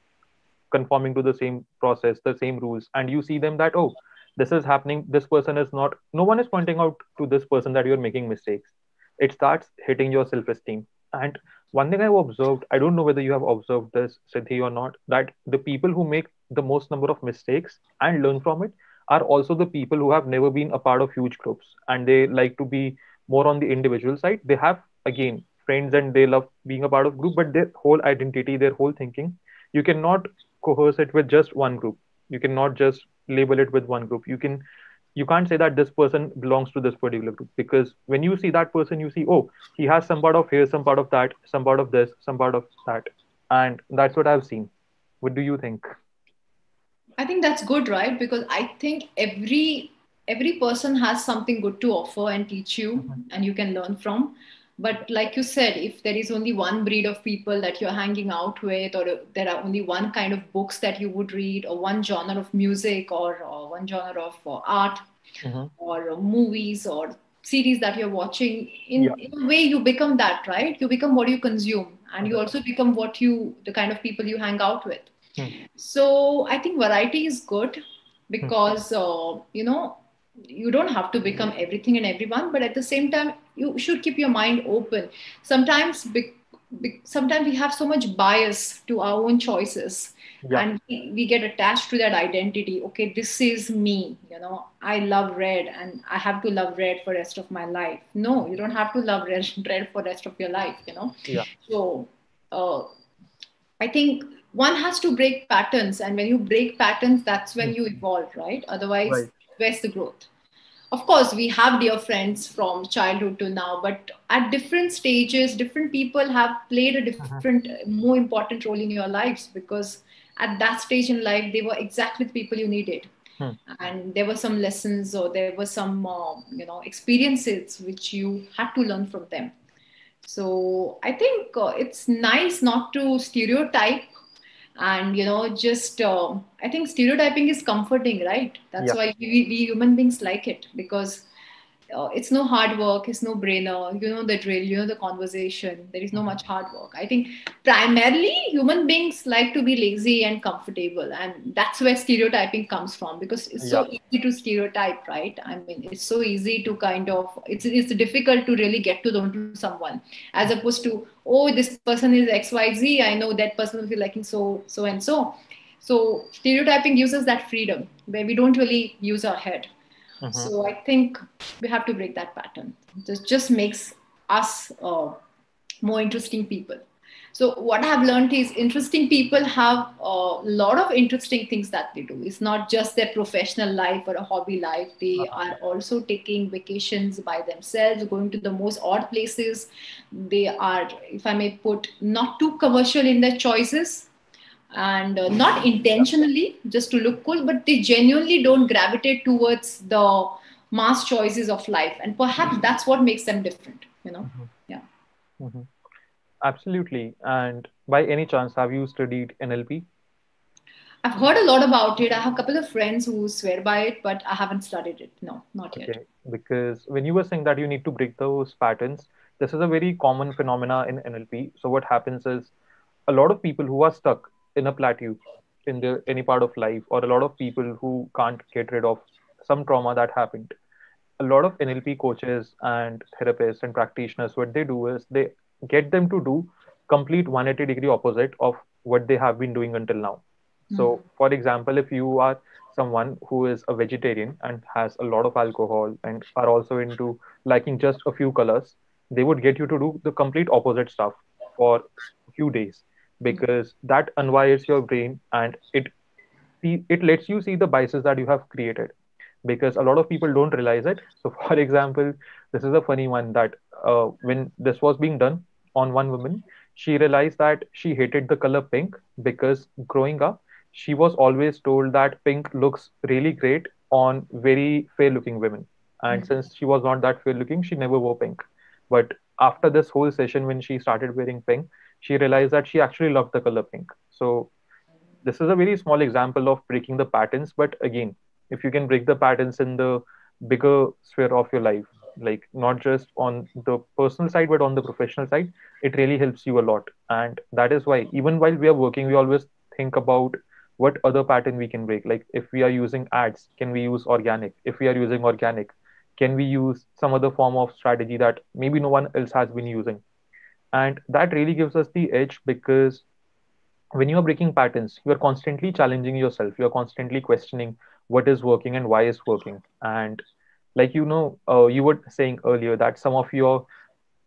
conforming to the same process, the same rules, and you see them that, oh, this is happening, this person is not, no one is pointing out to this person that you're making mistakes. It starts hitting your self esteem. And one thing I've observed, I don't know whether you have observed this, Siddhi, or not, that the people who make the most number of mistakes and learn from it are also the people who have never been a part of huge groups and they like to be more on the individual side. They have, again, friends and they love being a part of group, but their whole identity, their whole thinking, you cannot coerce it with just one group. You cannot just label it with one group. You can you can't say that this person belongs to this particular group because when you see that person you see oh he has some part of here some part of that some part of this some part of that and that's what i've seen what do you think i think that's good right because i think every every person has something good to offer and teach you Mhm. and you can learn from but like you said if there is only one breed of people that you're hanging out with or there are only one kind of books that you would read or one genre of music or, or one genre of uh, art Mhm. or uh, movies or series that you're watching in, Yeah. in a way you become that right you become what you consume and you Mhm. also become what you the kind of people you hang out with Hmm. so i think variety is good because uh, you know you don't have to become everything and everyone but at the same time you should keep your mind open. Sometimes be- sometimes we have so much bias to our own choices yeah. and we, we, get attached to that identity. Okay this is me you know. I love red and i have to love red for rest of my life. No you don't have to love red, red for rest of your life you know. Yeah. so uh, i think one has to break patterns and when you break patterns that's when you evolve right? Otherwise right. where's the growth of course we have dear friends from childhood to now but at different stages different people have played a uh-huh. different uh-huh. more important role in your lives because at that stage in life they were exactly the people you needed hmm. and there were some lessons or there were some uh, you know experiences which you had to learn from them so i think uh, it's nice not to stereotype and you know just uh, i think stereotyping is comforting right that's yeah. why we, we human beings like it because uh, it's no hard work it's no brainer. You know the drill you know the conversation. There is no mm-hmm. much hard work. I think primarily human beings like to be lazy and comfortable and that's where stereotyping comes from because it's yeah. so easy to stereotype right? I mean it's so easy to kind of it's, it's difficult to really get to know someone as opposed to oh this person is xyz i know that person will be liking so so and so. So stereotyping gives us that freedom where we don't really use our head Mm-hmm. So I think we have to break that pattern. This just makes us uh, more interesting people. So what I have learned is interesting people have a lot of interesting things that they do. It's not just their professional life or a hobby life. They uh-huh. are also taking vacations by themselves, going to the most odd places. They are, if I may put, not too commercial in their choices and uh, not intentionally just to look cool but they genuinely don't gravitate towards the mass choices of life. And perhaps that's what makes them different you know? Mm-hmm. yeah. Mm-hmm. absolutely. And by any chance have you studied nlp i've heard a lot about it. I have a couple of friends who swear by it but i haven't studied it. No not yet. Okay. because when you were saying that you need to break those patterns this is a very common phenomena in nlp so what happens is a lot of people who are stuck in a plateau in the, any part of life or a lot of people who can't get rid of some trauma that happened. A lot of nlp coaches and therapists and practitioners what they do is they get them to do complete 180 degree opposite of what they have been doing until now. Mm-hmm. so for example if you are someone who is a vegetarian and has a lot of alcohol and are also into liking just a few colors they would get you to do the complete opposite stuff for a few days because that unwires your brain and it it lets you see the biases that you have created. Because a lot of people don't realize it. So for example this is a funny one that uh, when this was being done on one woman she realized that she hated the color pink because growing up she was always told that pink looks really great on very fair looking women. And mm-hmm. since she was not that fair looking she never wore pink. But after this whole session when she started wearing pink she realized that she actually loved the color pink. So this is a very small example of breaking the patterns. But again, if you can break the patterns in the bigger sphere of your life, like not just on the personal side, but on the professional side, it really helps you a lot. And that is why, even while we are working, we always think about what other pattern we can break. Like if we are using ads, can we use organic? If we are using organic, can we use some other form of strategy that maybe no one else has been using? And that really gives us the edge because when you are breaking patterns you are constantly challenging yourself. You are constantly questioning what is working and why is working. And like you know uh, you were saying earlier that some of your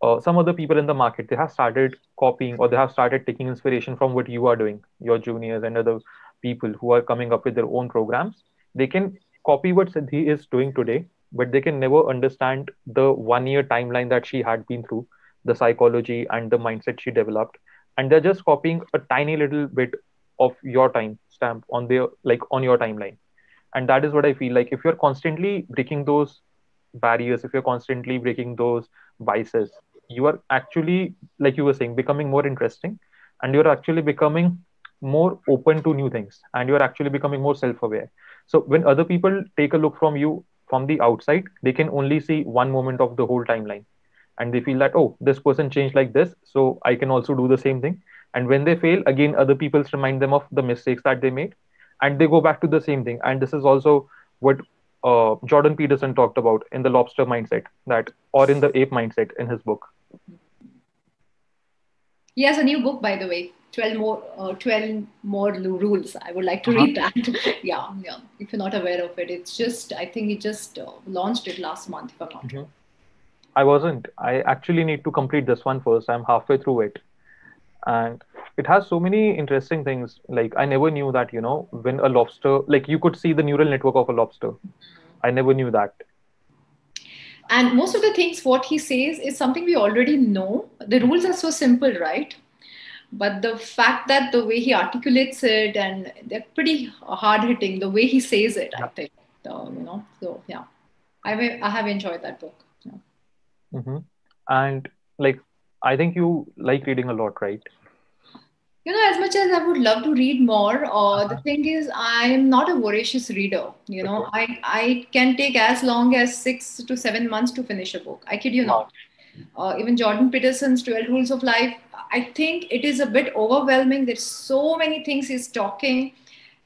uh, some other people in the market they have started copying or they have started taking inspiration from what you are doing your juniors and other people who are coming up with their own programs. They can copy what Siddhi is doing today but they can never understand the one year timeline that she had been through the psychology and the mindset she developed. And they're just copying a tiny little bit of your time stamp on their like on your timeline. And that is what i feel like if you're constantly breaking those barriers if you're constantly breaking those biases you are actually like you were saying becoming more interesting. And you're actually becoming more open to new things. And you're actually becoming more self-aware. So when other people take a look from you from the outside they can only see one moment of the whole timeline and they feel that oh this person changed like this so i can also do the same thing. And when they fail again other people remind them of the mistakes that they made and they go back to the same thing. And this is also what uh, jordan peterson talked about in the lobster mindset that or in the ape mindset in his book. He has a new book by the way 12 more uh, 12 more rules. I would like to uh-huh. read that. Yeah yeah. If you're not aware of it it's just i think he just uh, launched it last month if i'm not mm-hmm. I wasn't. I actually need to complete this one first. I'm halfway through it. And it has so many interesting things. Like i never knew that you know when a lobster like you could see the neural network of a lobster. I never knew that. And most of the things what he says is something we already know. The rules are so simple right? But the fact that the way he articulates it and they're pretty hard hitting the way he says it yeah. i think. Uh, you know so yeah. I i have enjoyed that book. Mm-hmm. and like i think you like reading a lot right you know as much as i would love to read more uh, uh-huh. the thing is i'm not a voracious reader you know okay. i i can take as long as six to seven months to finish a book i kid you wow. not uh, even jordan peterson's 12 rules of life I think it is a bit overwhelming. There's so many things he's talking.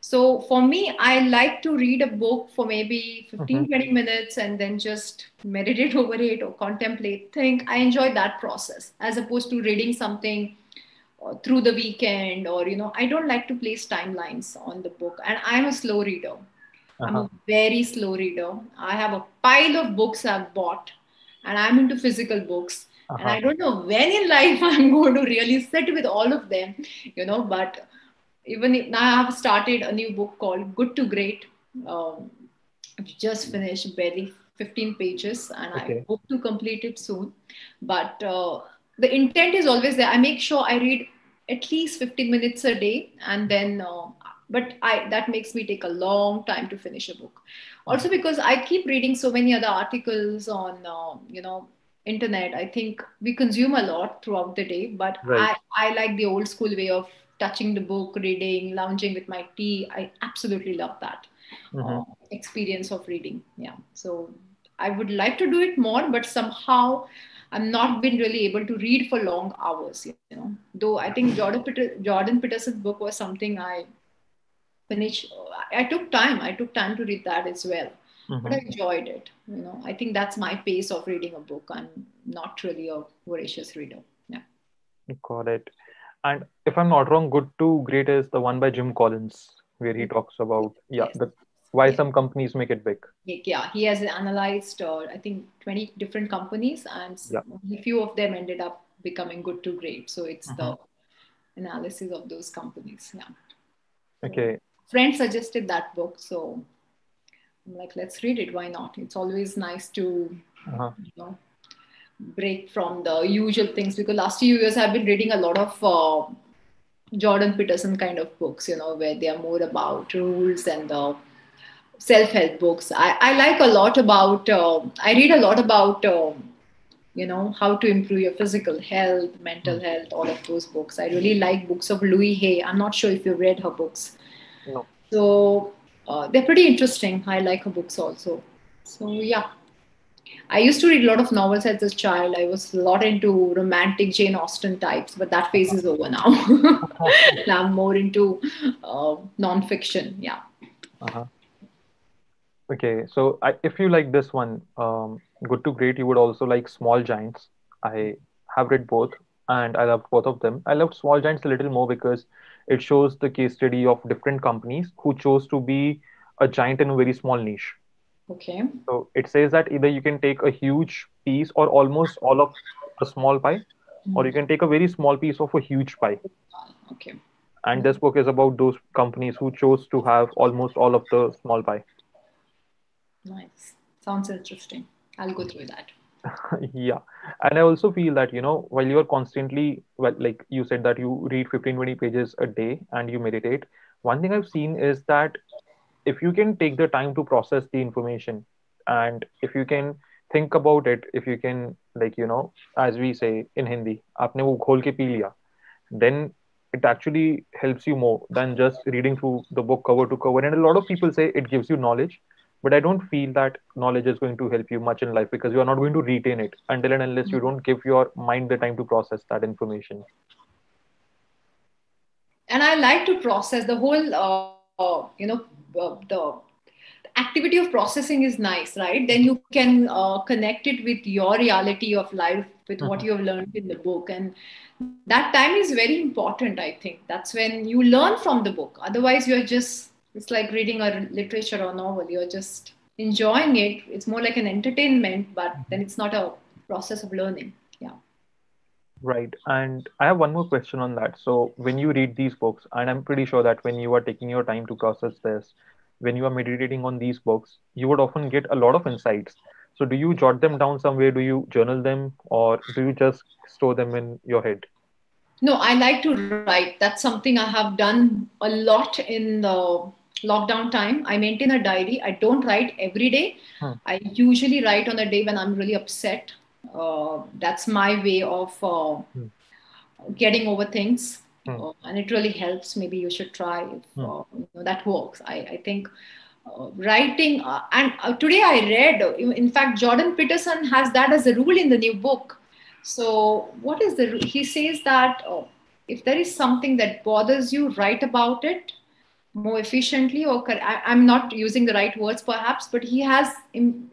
So for me, I like to read a book for maybe 15, mm-hmm. 20 minutes and then just meditate over it or contemplate, think. I enjoy that process as opposed to reading something uh, through the weekend or, you know, I don't like to place timelines on the book. And I'm a slow reader. Uh-huh. I'm a uh-huh. very slow reader. I have a pile of books I've bought and I'm into physical books uh-huh. and i don't know when in life i'm going to really sit with all of them you know but even now i have started a new book called good to great um, i've just finished barely 15 pages and okay. i hope to complete it soon but uh, the intent is always there i make sure i read at least 15 minutes a day and then uh, but i that makes me take a long time to finish a book also because i keep reading so many other articles on uh, you know internet i think we consume a lot throughout the day but right. I, I like the old school way of touching the book reading lounging with my tea i absolutely love that mm-hmm. uh, experience of reading yeah so i would like to do it more but somehow i'm not been really able to read for long hours you know though i think jordan, Peter, jordan peterson's book was something i finished i took time i took time to read that as well mm-hmm. but I enjoyed it. You know, I think that's my pace of reading a book. I'm not really a voracious reader. Yeah. Got it. And if I'm not wrong, Good to Great is the one by Jim Collins, where he talks about yeah yes. the why yes. some companies make it big. Yeah, he has analyzed uh, I think 20 different companies, and yeah. a few of them ended up becoming good to great. So it's mm-hmm. the analysis of those companies. Yeah. Okay. Friend suggested that book, so I'm like, let's read it. Why not? It's always nice to, uh-huh. you know, break from the usual things because last few years I've been reading a lot of uh, Jordan Peterson kind of books, you know, where they are more about rules and the self-help books. I, I like a lot about, uh, I read a lot about, uh, you know, how to improve your physical health, mental mm-hmm. health, all of those books. I really like books of Louise Hay. I'm not sure if you've read her books. No. So uh, they're pretty interesting. I like her books also. So yeah, I used to read a lot of novels as a child. I was a lot into romantic Jane Austen types, but that phase is over now. now I'm more into uh, non-fiction. Yeah. Uh-huh. Okay, so I, if you like this one, um, Good to Great, you would also like Small Giants. I have read both, and I loved both of them. I loved Small Giants a little more because it shows the case study of different companies who chose to be a giant in a very small niche. Okay. So it says that either you can take a huge piece or almost all of a small pie, mm-hmm. or you can take a very small piece of a huge pie. Okay. And this book is about those companies who chose to have almost all of the small pie. Nice. Sounds interesting. I'll go through that. yeah and i also feel that you know while you're constantly well like you said that you read 15 20 pages a day and you meditate one thing i've seen is that if you can take the time to process the information and if you can think about it if you can like you know as we say in hindi aapne wo ghol ke pee liya then it actually helps you more than just reading through the book cover to cover. And a lot of people say it gives you knowledge but i don't feel that knowledge is going to help you much in life because you are not going to retain it until and unless you don't give your mind the time to process that information. And i like to process the whole uh, uh, you know uh, the activity of processing is nice right? Then you can uh, connect it with your reality of life with what mm-hmm. you have learned in the book. And that time is very important i think. That's when you learn from the book. Otherwise you're just it's like reading a literature or novel. You're just enjoying it. It's more like an entertainment but then it's not a process of learning right. And i have one more question on that. So when you read these books and i'm pretty sure that when you are taking your time to process this when you are meditating on these books you would often get a lot of insights. So do you jot them down somewhere? Do you journal them? Or do you just store them in your head? No i like to write. That's something i have done a lot in the lockdown time. I maintain a diary. I don't write every day. Hmm. i usually write on the day when i'm really upset uh, that's my way of uh, hmm. getting over things hmm. uh, and it really helps maybe you should try if hmm. uh, you know, that works i, I think uh, writing uh, and today i read in fact jordan peterson has that as a rule in the new book so what is the he says that if there is something that bothers you write about it more efficiently or I, am not using the right words perhaps but he has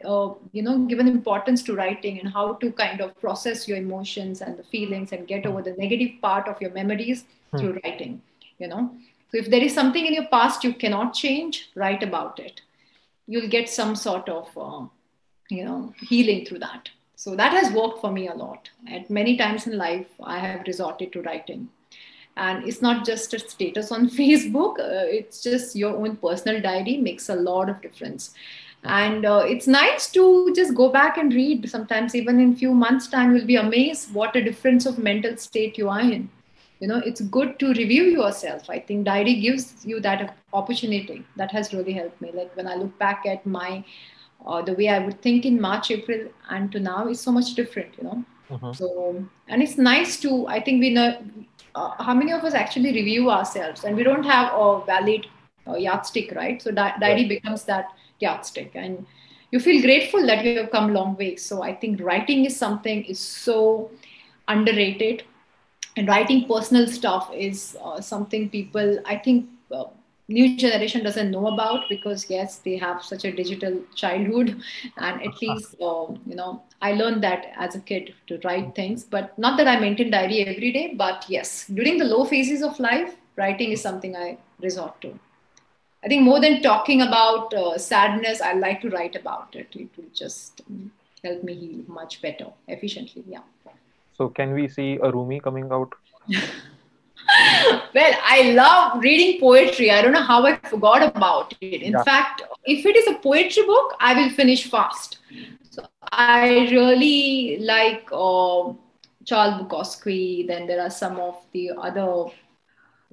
uh, you know given importance to writing and how to kind of process your emotions and the feelings and get over the negative part of your memories hmm. through writing you know. So if there is something in your past you cannot change write about it. You'll get some sort of uh, you know healing through that. So that has worked for me a lot. At many times in life i have resorted to writing and it's not just a status on facebook uh, it's just your own personal diary makes a lot of difference. And uh, it's nice to just go back and read. Sometimes even in few months time you'll be amazed what a difference of mental state you are in. You know it's good to review yourself. I think diary gives you that opportunity. That has really helped me. Like when i look back at my uh, the way i would think in march april and to now is so much different you know? Uh-huh. so and it's nice to i think we know uh, how many of us actually review ourselves? And we don't have a valid uh, yardstick right? So di- diary becomes that yardstick. And you feel grateful that you have come a long way. So i think writing is something is so underrated. And writing personal stuff is uh, something people i think uh, new generation doesn't know about because yes they have such a digital childhood. And at least uh, you know i learned that as a kid to write things. But not that i maintain diary every day but yes during the low phases of life writing is something i resort to. I think more than talking about uh, sadness i like to write about it. It will just help me heal much better efficiently yeah. So can we see a Rumi coming out well, I love reading poetry. I don't know how I forgot about it. In yeah. fact, if it is a poetry book, I will finish fast. So I really like uh, Charles Bukowski. Then there are some of the other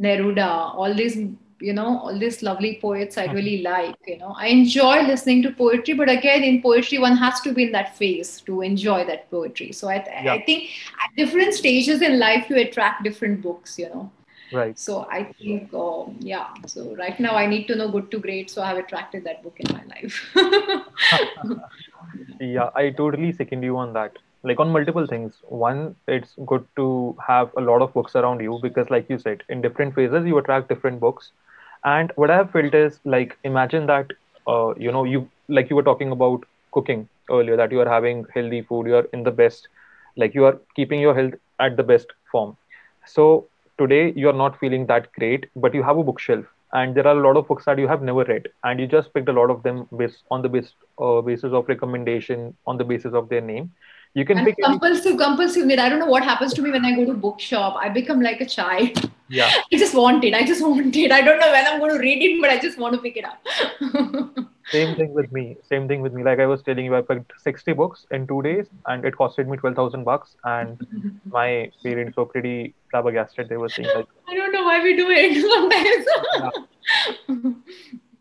Neruda. All these, you know, all these lovely poets I really mm-hmm. like. You know, I enjoy listening to poetry, but again, in poetry, one has to be in that phase to enjoy that poetry. So I, th- yeah. I think at different stages in life, you attract different books. You know right so i think uh, yeah so right now i need to know good to great so i have attracted that book in my life yeah i totally second you on that like on multiple things. One it's good to have a lot of books around you because like you said in different phases you attract different books. And what i have felt is like imagine that uh, you know you like you were talking about cooking earlier that you are having healthy food you are in the best like you are keeping your health at the best form. So today you're not feeling that great, but you have a bookshelf. And there are a lot of books that you have never read. And you just picked a lot of them based on the base, uh, basis of recommendation on the basis of their name you can pick compulsive any... compulsive need i don't know what happens to me when i go to bookshop. I become like a child. Yeah. I just want it. I just want it. I don't know when i'm going to read it but i just want to pick it up. Same thing with me. Same thing with me. Like i was telling you i picked 60 books in two days and it costed me 12000 bucks and my parents were pretty flabbergasted. They were saying like i don't know why we do it sometimes.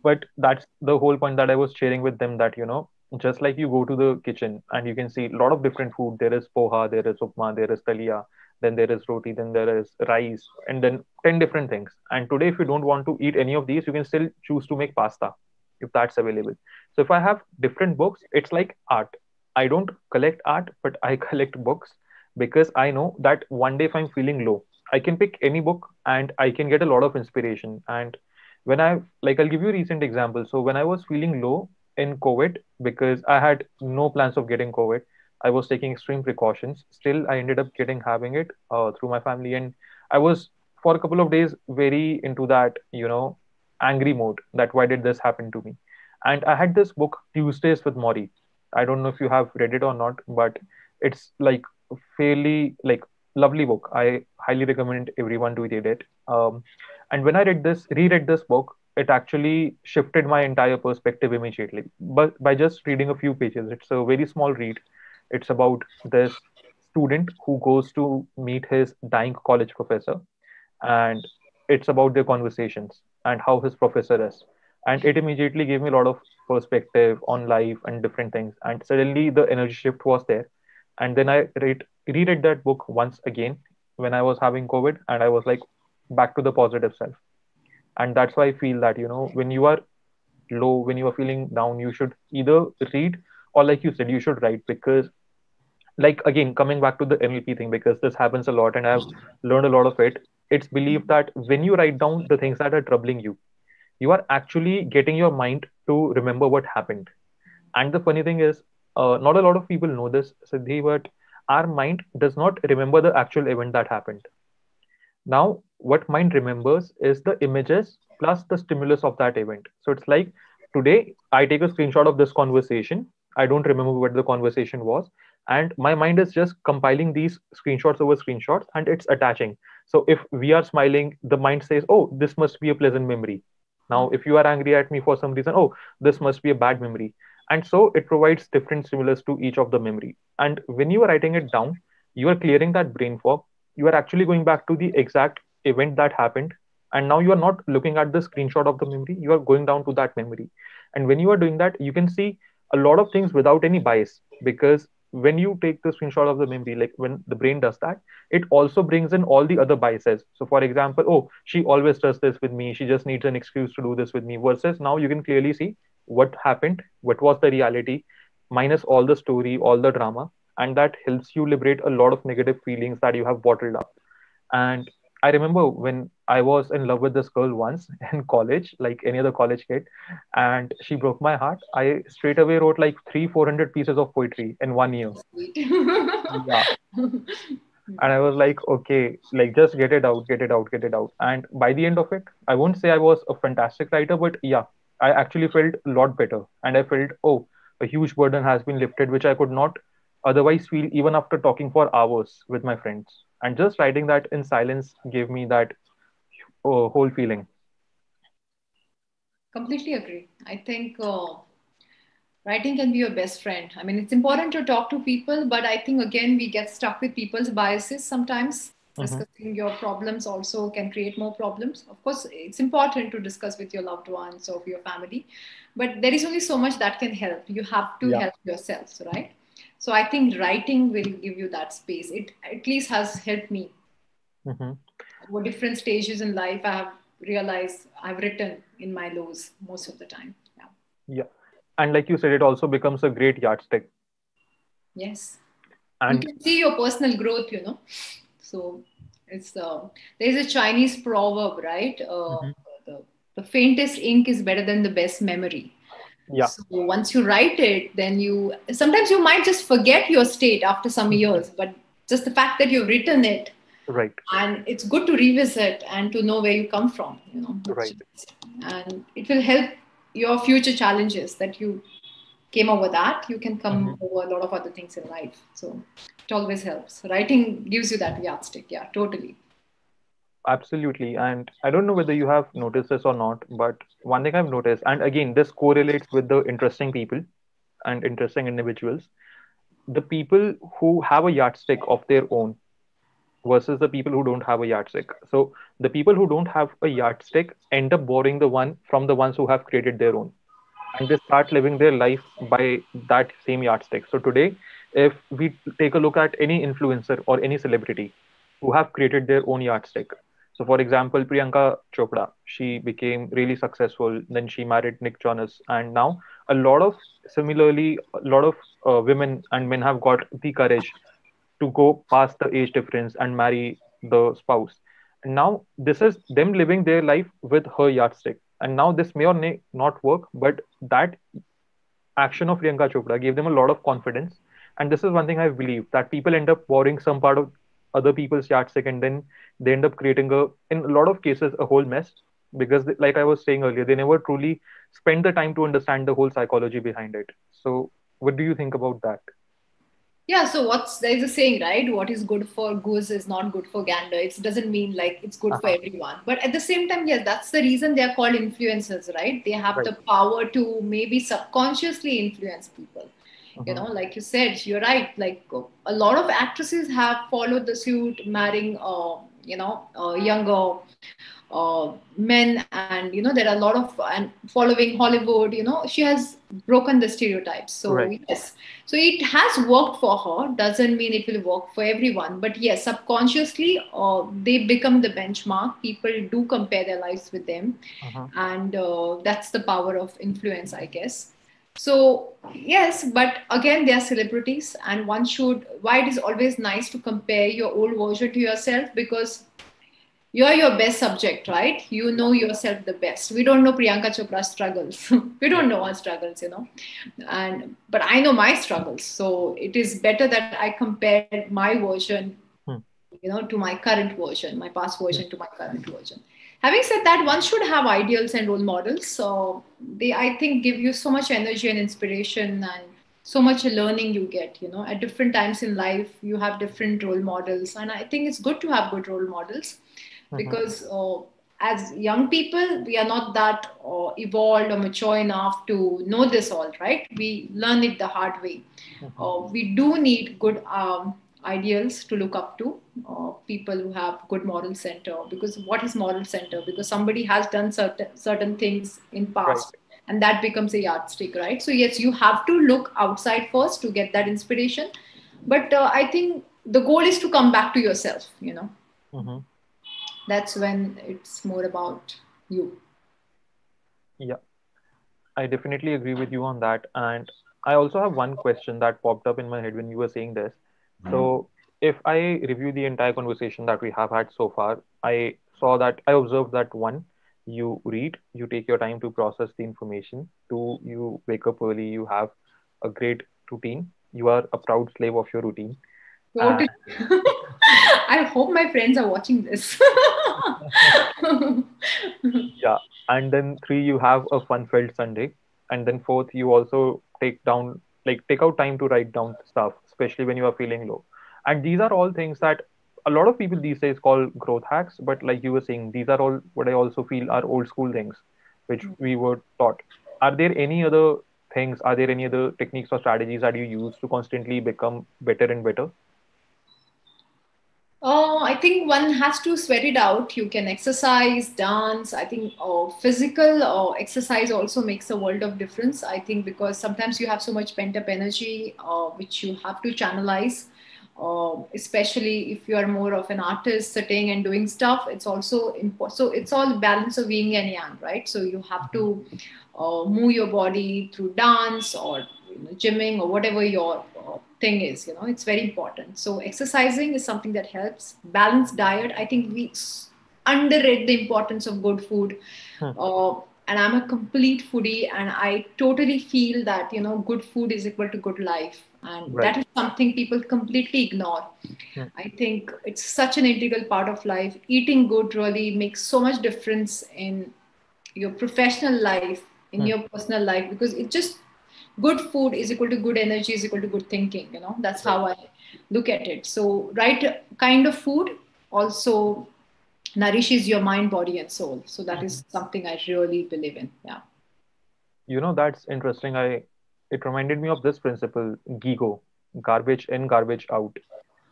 But that's the whole point that i was sharing with them that you know just like you go to the kitchen and you can see a lot of different food. There is poha there is upma there is dalia then there is roti then there is rice and then 10 different things. And today if you don't want to eat any of these you can still choose to make pasta if that's available. So if i have different books it's like art. I don't collect art but i collect books because i know that one day if i'm feeling low i can pick any book and i can get a lot of inspiration. And when i like i'll give you a recent example. So when i was feeling low in COVID because I had no plans of getting COVID. I was taking extreme precautions. Still, I ended up getting having it uh, through my family, and I was for a couple of days very into that, you know, angry mode. That why did this happen to me? And I had this book Tuesdays with Morrie. I don't know if you have read it or not, but it's like fairly like lovely book. I highly recommend everyone to read it. Um, and when I read this, reread this book, it actually shifted my entire perspective immediately. But by just reading a few pages, it's a very small read. It's about this student who goes to meet his dying college professor, and it's about their conversations and how his professor is. And it immediately gave me a lot of perspective on life and different things. And suddenly the energy shift was there. And then I read reread that book once again when I was having COVID, and I was like back to the positive self. And that's why I feel that you know when you are low, when you are feeling down, you should either read or like you said, you should write because like again coming back to the NLP thing because this happens a lot and I've learned a lot of it. It's believed that when you write down the things that are troubling you, you are actually getting your mind to remember what happened. And the funny thing is, uh, not a lot of people know this, Siddhi, but our mind does not remember the actual event that happened. Now, what mind remembers is the images plus the stimulus of that event. So it's like today, I take a screenshot of this conversation. I don't remember what the conversation was. And my mind is just compiling these screenshots over screenshots and it's attaching. So if we are smiling, the mind says, oh, this must be a pleasant memory. Now, if you are angry at me for some reason, oh, this must be a bad memory and so it provides different stimulus to each of the memory and when you are writing it down you are clearing that brain fog you are actually going back to the exact event that happened and now you are not looking at the screenshot of the memory you are going down to that memory and when you are doing that you can see a lot of things without any bias because when you take the screenshot of the memory like when the brain does that it also brings in all the other biases so for example oh she always does this with me she just needs an excuse to do this with me versus now you can clearly see what happened, what was the reality, minus all the story, all the drama, and that helps you liberate a lot of negative feelings that you have bottled up. And I remember when I was in love with this girl once in college, like any other college kid, and she broke my heart. I straight away wrote like three, four hundred pieces of poetry in one year. yeah. And I was like, okay, like just get it out, get it out, get it out. And by the end of it, I won't say I was a fantastic writer, but yeah, I actually felt a lot better. And I felt, oh, a huge burden has been lifted, which I could not otherwise feel even after talking for hours with my friends. And just writing that in silence gave me that uh, whole feeling. Completely agree. I think uh, writing can be your best friend. I mean, it's important to talk to people, but I think again, we get stuck with people's biases sometimes Mm-hmm. discussing your problems also can create more problems of course it's important to discuss with your loved ones or your family but there is only so much that can help you have to yeah. help yourselves right so i think writing will give you that space it at least has helped me mm-hmm. what different stages in life i have realized i've written in my lows most of the time yeah yeah and like you said it also becomes a great yardstick yes and you can see your personal growth you know so it's uh, there's a Chinese proverb, right? Uh, mm-hmm. the, the faintest ink is better than the best memory. Yeah. So once you write it, then you sometimes you might just forget your state after some mm-hmm. years, but just the fact that you've written it, right? And it's good to revisit and to know where you come from, you know. Right. And it will help your future challenges that you came over that. You can come mm-hmm. over a lot of other things in life. So it always helps writing gives you that yardstick yeah totally absolutely. And i don't know whether you have noticed this or not but one thing i've noticed and again this correlates with the interesting people and interesting individuals. The people who have a yardstick of their own versus the people who don't have a yardstick. So the people who don't have a yardstick end up borrowing the one from the ones who have created their own. And they start living their life by that same yardstick. So today if we take a look at any influencer or any celebrity who have created their own yardstick. So, for example, Priyanka Chopra, she became really successful. Then she married Nick Jonas, and now a lot of similarly, a lot of uh, women and men have got the courage to go past the age difference and marry the spouse. And now this is them living their life with her yardstick. And now this may or may not work, but that action of Priyanka Chopra gave them a lot of confidence. And this is one thing I believe that people end up borrowing some part of other people's yardstick and then they end up creating a, in a lot of cases, a whole mess because, they, like I was saying earlier, they never truly spend the time to understand the whole psychology behind it. So, what do you think about that? yeah so what's there's a saying right what is good for goose is not good for gander it doesn't mean like it's good uh-huh. for everyone but at the same time yes that's the reason they are called influencers right they have right. the power to maybe subconsciously influence people uh-huh. you know like you said you're right. Like a lot of actresses have followed the suit marrying uh, you know uh, younger uh, men. And you know there are a lot of and following hollywood you know she has broken the stereotypes. So right. yes. So it has worked for her. Doesn't mean it will work for everyone. But yes subconsciously uh, they become the benchmark. People do compare their lives with them. Uh-huh. and uh, that's the power of influence i guess so yes but again they are celebrities and one should why it is always nice to compare your old version to yourself because you're your best subject, right? You know yourself the best. We don't know Priyanka Chopra's struggles. we don't know our struggles, you know. And but I know my struggles. So it is better that I compare my version, hmm. you know, to my current version, my past version hmm. to my current version. Having said that, one should have ideals and role models. So they, I think, give you so much energy and inspiration and so much learning you get you know at different times in life you have different role models and i think it's good to have good role models Mm-hmm. because uh, as young people we are not that uh, evolved or mature enough to know this all right we learn it the hard way mm-hmm. uh, we do need good um, ideals to look up to uh, people who have good moral center because what is moral center? Because somebody has done certain certain things in past right. and that becomes a yardstick right? So yes you have to look outside first to get that inspiration. But uh, i think the goal is to come back to yourself you know? Mm-hmm. That's when it's more about you. Yeah. I definitely agree with you on that. And i also have one question that popped up in my head when you were saying this mm-hmm. so if i review the entire conversation that we have had so far i saw that i observed that one you read you take your time to process the information two you wake up early you have a great routine you are a proud slave of your routine I hope my friends are watching this. yeah. And then three, you have a fun filled Sunday. And then fourth, you also take down, like, take out time to write down stuff, especially when you are feeling low. And these are all things that a lot of people these days call growth hacks. But like you were saying, these are all what I also feel are old school things, which hmm. we were taught. Are there any other things? Are there any other techniques or strategies that you use to constantly become better and better? Oh, I think one has to sweat it out. You can exercise, dance. I think uh, physical uh, exercise also makes a world of difference. I think because sometimes you have so much pent up energy, uh, which you have to channelize. Uh, especially if you are more of an artist sitting and doing stuff, it's also important. So it's all balance of yin and yang, right? So you have to uh, move your body through dance or you know, gymming or whatever your uh, thing is you know it's very important so exercising is something that helps balanced diet i think we underrate the importance of good food hmm. uh, and i'm a complete foodie and i totally feel that you know good food is equal to good life and right. that is something people completely ignore hmm. i think it's such an integral part of life eating good really makes so much difference in your professional life in hmm. your personal life because it just good food is equal to good energy is equal to good thinking you know that's how i look at it. So right kind of food also nourishes your mind body and soul. So that is mm-hmm. something i really believe in yeah. You know that's interesting. I it reminded me of this principle gigo garbage in garbage out.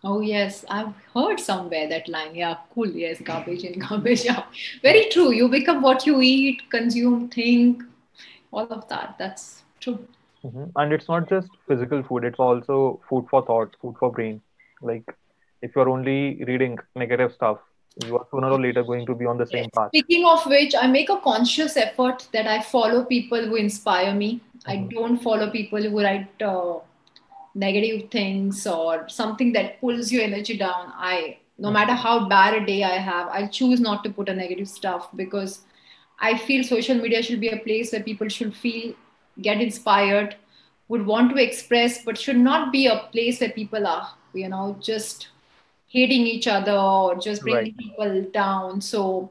Oh yes. I've heard somewhere that line. Yeah cool. Yes garbage in garbage out. Very true. You become what you eat consume think all of that. That's true Mm-hmm. And it's not just physical food, it's also food for thought, food for brain. Like if you're only reading negative stuff, you are sooner or later going to be on the same path. Speaking of which, I make a conscious effort that I follow people who inspire me. Mm-hmm. I don't follow people who write uh, negative things or something that pulls your energy down. I, no mm-hmm. matter how bad a day I have, I'll choose not to put a negative stuff because I feel social media should be a place where people should feel get inspired would want to express, but should not be a place where people are, you know, just hating each other or just bringing right. people down. So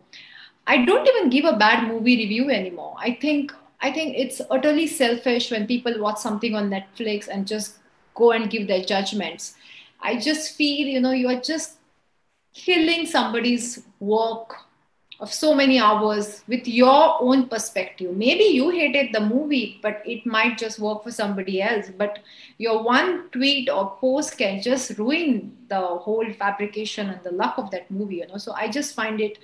I don't even give a bad movie review anymore. I think I think it's utterly selfish when people watch something on Netflix and just go and give their judgments. I just feel, you know, you are just killing somebody's work of so many hours with your own perspective. Maybe you hated the movie, but it might just work for somebody else. But your one tweet or post can just ruin the whole fabrication and the luck of that movie, you know. So I just find it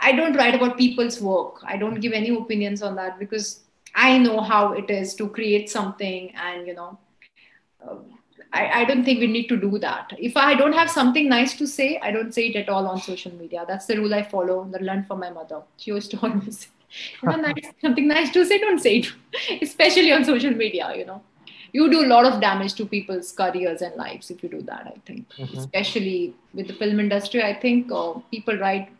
I don't write about people's work. I don't give any opinions on that because I know how it is to create something and, you know, uh, I, I don't think we need to do that. If I don't have something nice to say, I don't say it at all on social media. That's the rule I follow, that I learned from my mother. She used to always say, you know, nice, something nice to say, don't say it, especially on social media, you know. You do a lot of damage to people's careers and lives if you do that, I think. Mm-hmm. Especially with the film industry, I think uh, people write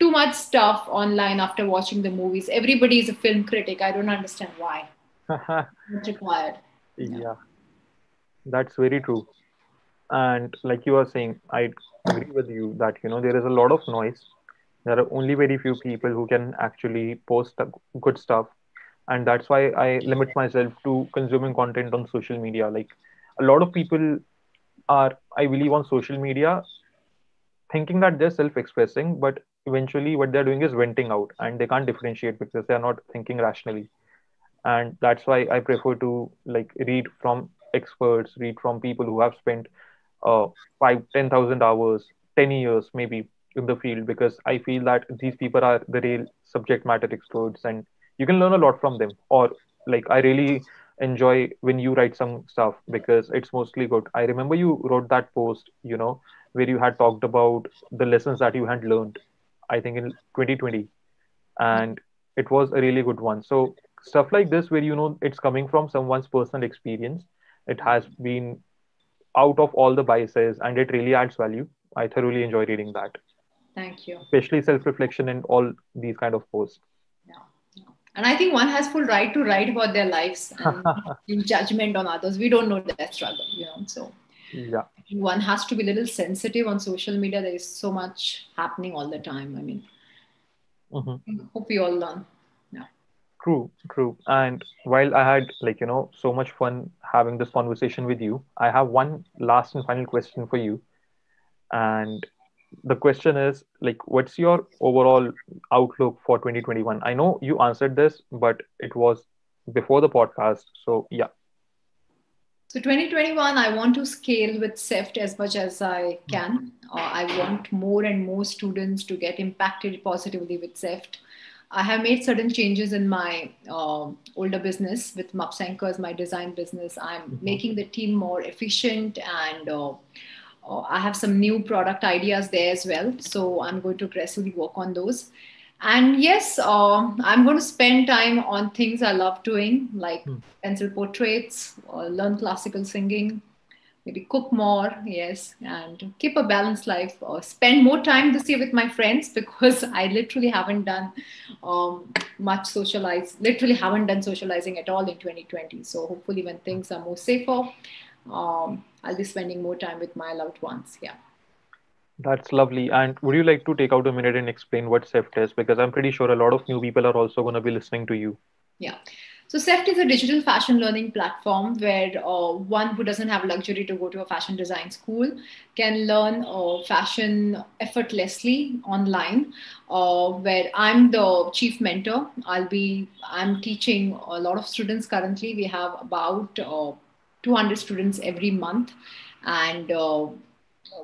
too much stuff online after watching the movies. Everybody is a film critic. I don't understand why. it's required. Yeah. yeah. That's very true. And like you are saying, I agree with you that you know there is a lot of noise. There are only very few people who can actually post good stuff, and that's why I limit myself to consuming content on social media. Like a lot of people are, I believe, on social media thinking that they're self-expressing, but eventually what they're doing is venting out and they can't differentiate because they're not thinking rationally and that's why i prefer to like read from experts read from people who have spent uh, five ten thousand hours 10 years maybe in the field because i feel that these people are the real subject matter experts and you can learn a lot from them. Or like i really enjoy when you write some stuff because it's mostly good. I remember you wrote that post you know where you had talked about the lessons that you had learned I think in 2020, and it was a really good one. So stuff like this, where you know it's coming from someone's personal experience, it has been out of all the biases, and it really adds value. I thoroughly enjoy reading that. Thank you. Especially self-reflection and all these kind of posts. Yeah. And I think one has full right to write about their lives and judgment on others. We don't know their struggle, you know. So yeah one has to be a little sensitive on social media there is so much happening all the time i mean mm-hmm. hope we all learn true true and while i had like you know so much fun having this conversation with you i have one last and final question for you and the question is like what's your overall outlook for 2021 i know you answered this but it was before the podcast so yeah so 2021, I want to scale with SEFT as much as I can. Uh, I want more and more students to get impacted positively with SEFT. I have made certain changes in my uh, older business with Mapxencars, my design business. I'm mm-hmm. making the team more efficient and uh, uh, I have some new product ideas there as well. So I'm going to aggressively work on those and yes uh, i'm going to spend time on things i love doing like mm. pencil portraits or learn classical singing maybe cook more yes and keep a balanced life or spend more time this year with my friends because i literally haven't done um, much socialize literally haven't done socializing at all in 2020 so hopefully when things are more safer um, i'll be spending more time with my loved ones yeah that's lovely. And would you like to take out a minute and explain what SEFT is? Because I'm pretty sure a lot of new people are also going to be listening to you. Yeah. So SEFT is a digital fashion learning platform where uh, one who doesn't have luxury to go to a fashion design school can learn uh, fashion effortlessly online. Uh, where I'm the chief mentor. I'll be I'm teaching a lot of students currently. We have about uh, 200 students every month, and uh,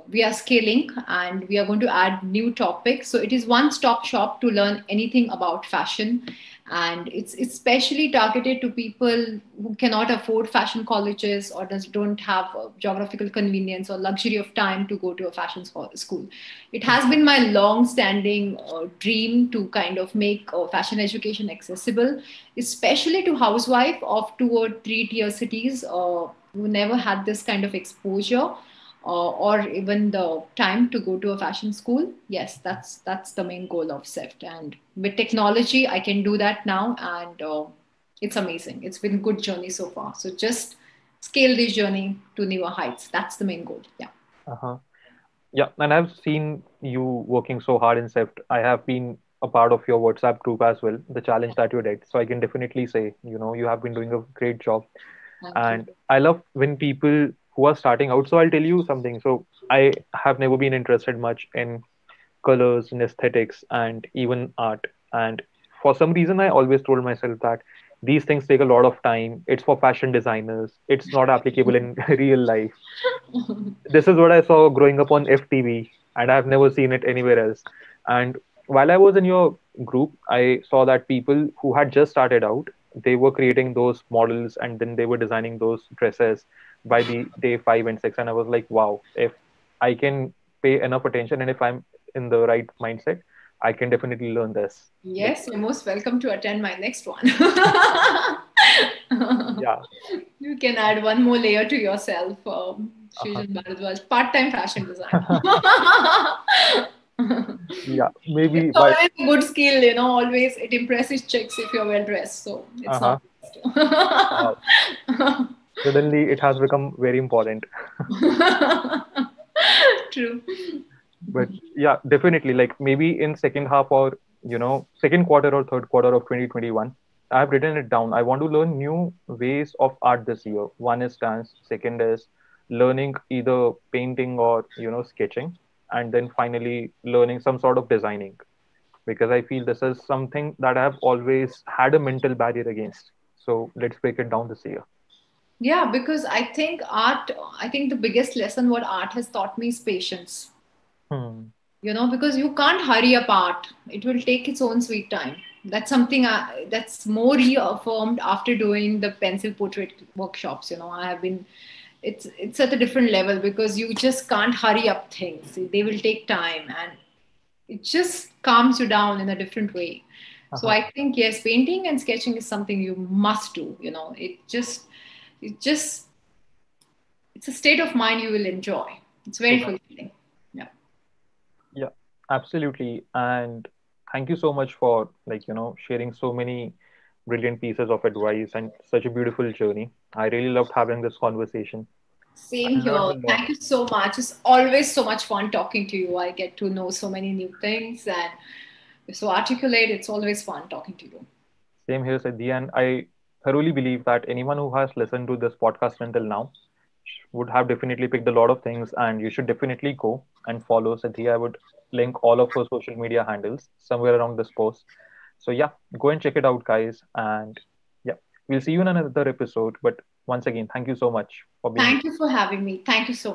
we are scaling and we are going to add new topics. So it is one stop shop to learn anything about fashion. And it's especially targeted to people who cannot afford fashion colleges or does, don't have geographical convenience or luxury of time to go to a fashion school. It has been my long standing uh, dream to kind of make uh, fashion education accessible, especially to housewife of two or three tier cities uh, who never had this kind of exposure uh, or even the time to go to a fashion school yes that's that's the main goal of SEFT and with technology i can do that now and uh, it's amazing. It's been a good journey so far. So just scale this journey to newer heights. That's the main goal. Yeah. Uh-huh. Yeah, and I've seen you working so hard in SEFT. I have been a part of your WhatsApp group as well, the challenge that you did. So I can definitely say, you know, you have been doing a great job. Thank and you. I love when people who are starting out. So I'll tell you something. So I have never been interested much in colors and aesthetics and even art. And for some reason, I always told myself that these things take a lot of time. It's for fashion designers. It's not applicable in real life. this is what I saw growing up on FTV, and I've never seen it anywhere else. And while I was in your group, I saw that people who had just started out, they were creating those models and then they were designing those dresses by the day five and six. And I was like, wow, if I can pay enough attention and if I'm in the right mindset, I can definitely learn this. Yes, you're most welcome to attend my next one. yeah. You can add one more layer to yourself, um, uh-huh. part-time fashion design. yeah, maybe. It's always a good skill, you know. Always it impresses chicks if you're well dressed. So it's uh-huh. not. Suddenly, it has become very important. True. But yeah, definitely. Like maybe in second half or you know second quarter or third quarter of 2021, I have written it down. I want to learn new ways of art this year. One is dance. Second is learning either painting or you know sketching and then finally learning some sort of designing because i feel this is something that i've always had a mental barrier against so let's break it down this year yeah because i think art i think the biggest lesson what art has taught me is patience. Hmm. you know because you can't hurry up art. It will take its own sweet time. That's something I, that's more reaffirmed after doing the pencil portrait workshops you know. I have been it's it's at a different level because you just can't hurry up things. They will take time and it just calms you down in a different way. Uh-huh. so i think yes painting and sketching is something you must do you know. It just it just it's a state of mind you will enjoy it's very fulfilling yeah yeah absolutely and thank you so much for like you know sharing so many brilliant pieces of advice and such a beautiful journey. I really loved having this conversation. Same here. Thank you so much. It's always so much fun talking to you. I get to know so many new things and you're so articulate. It's always fun talking to you. Same here, Siddhi. And I thoroughly believe that anyone who has listened to this podcast until now would have definitely picked a lot of things and you should definitely go and follow Siddhi. I would link all of her social media handles somewhere around this post so yeah, go and check it out, guys. And yeah, we'll see you in another episode. But once again, thank you so much for being. Here. Thank you for having me. Thank you so much.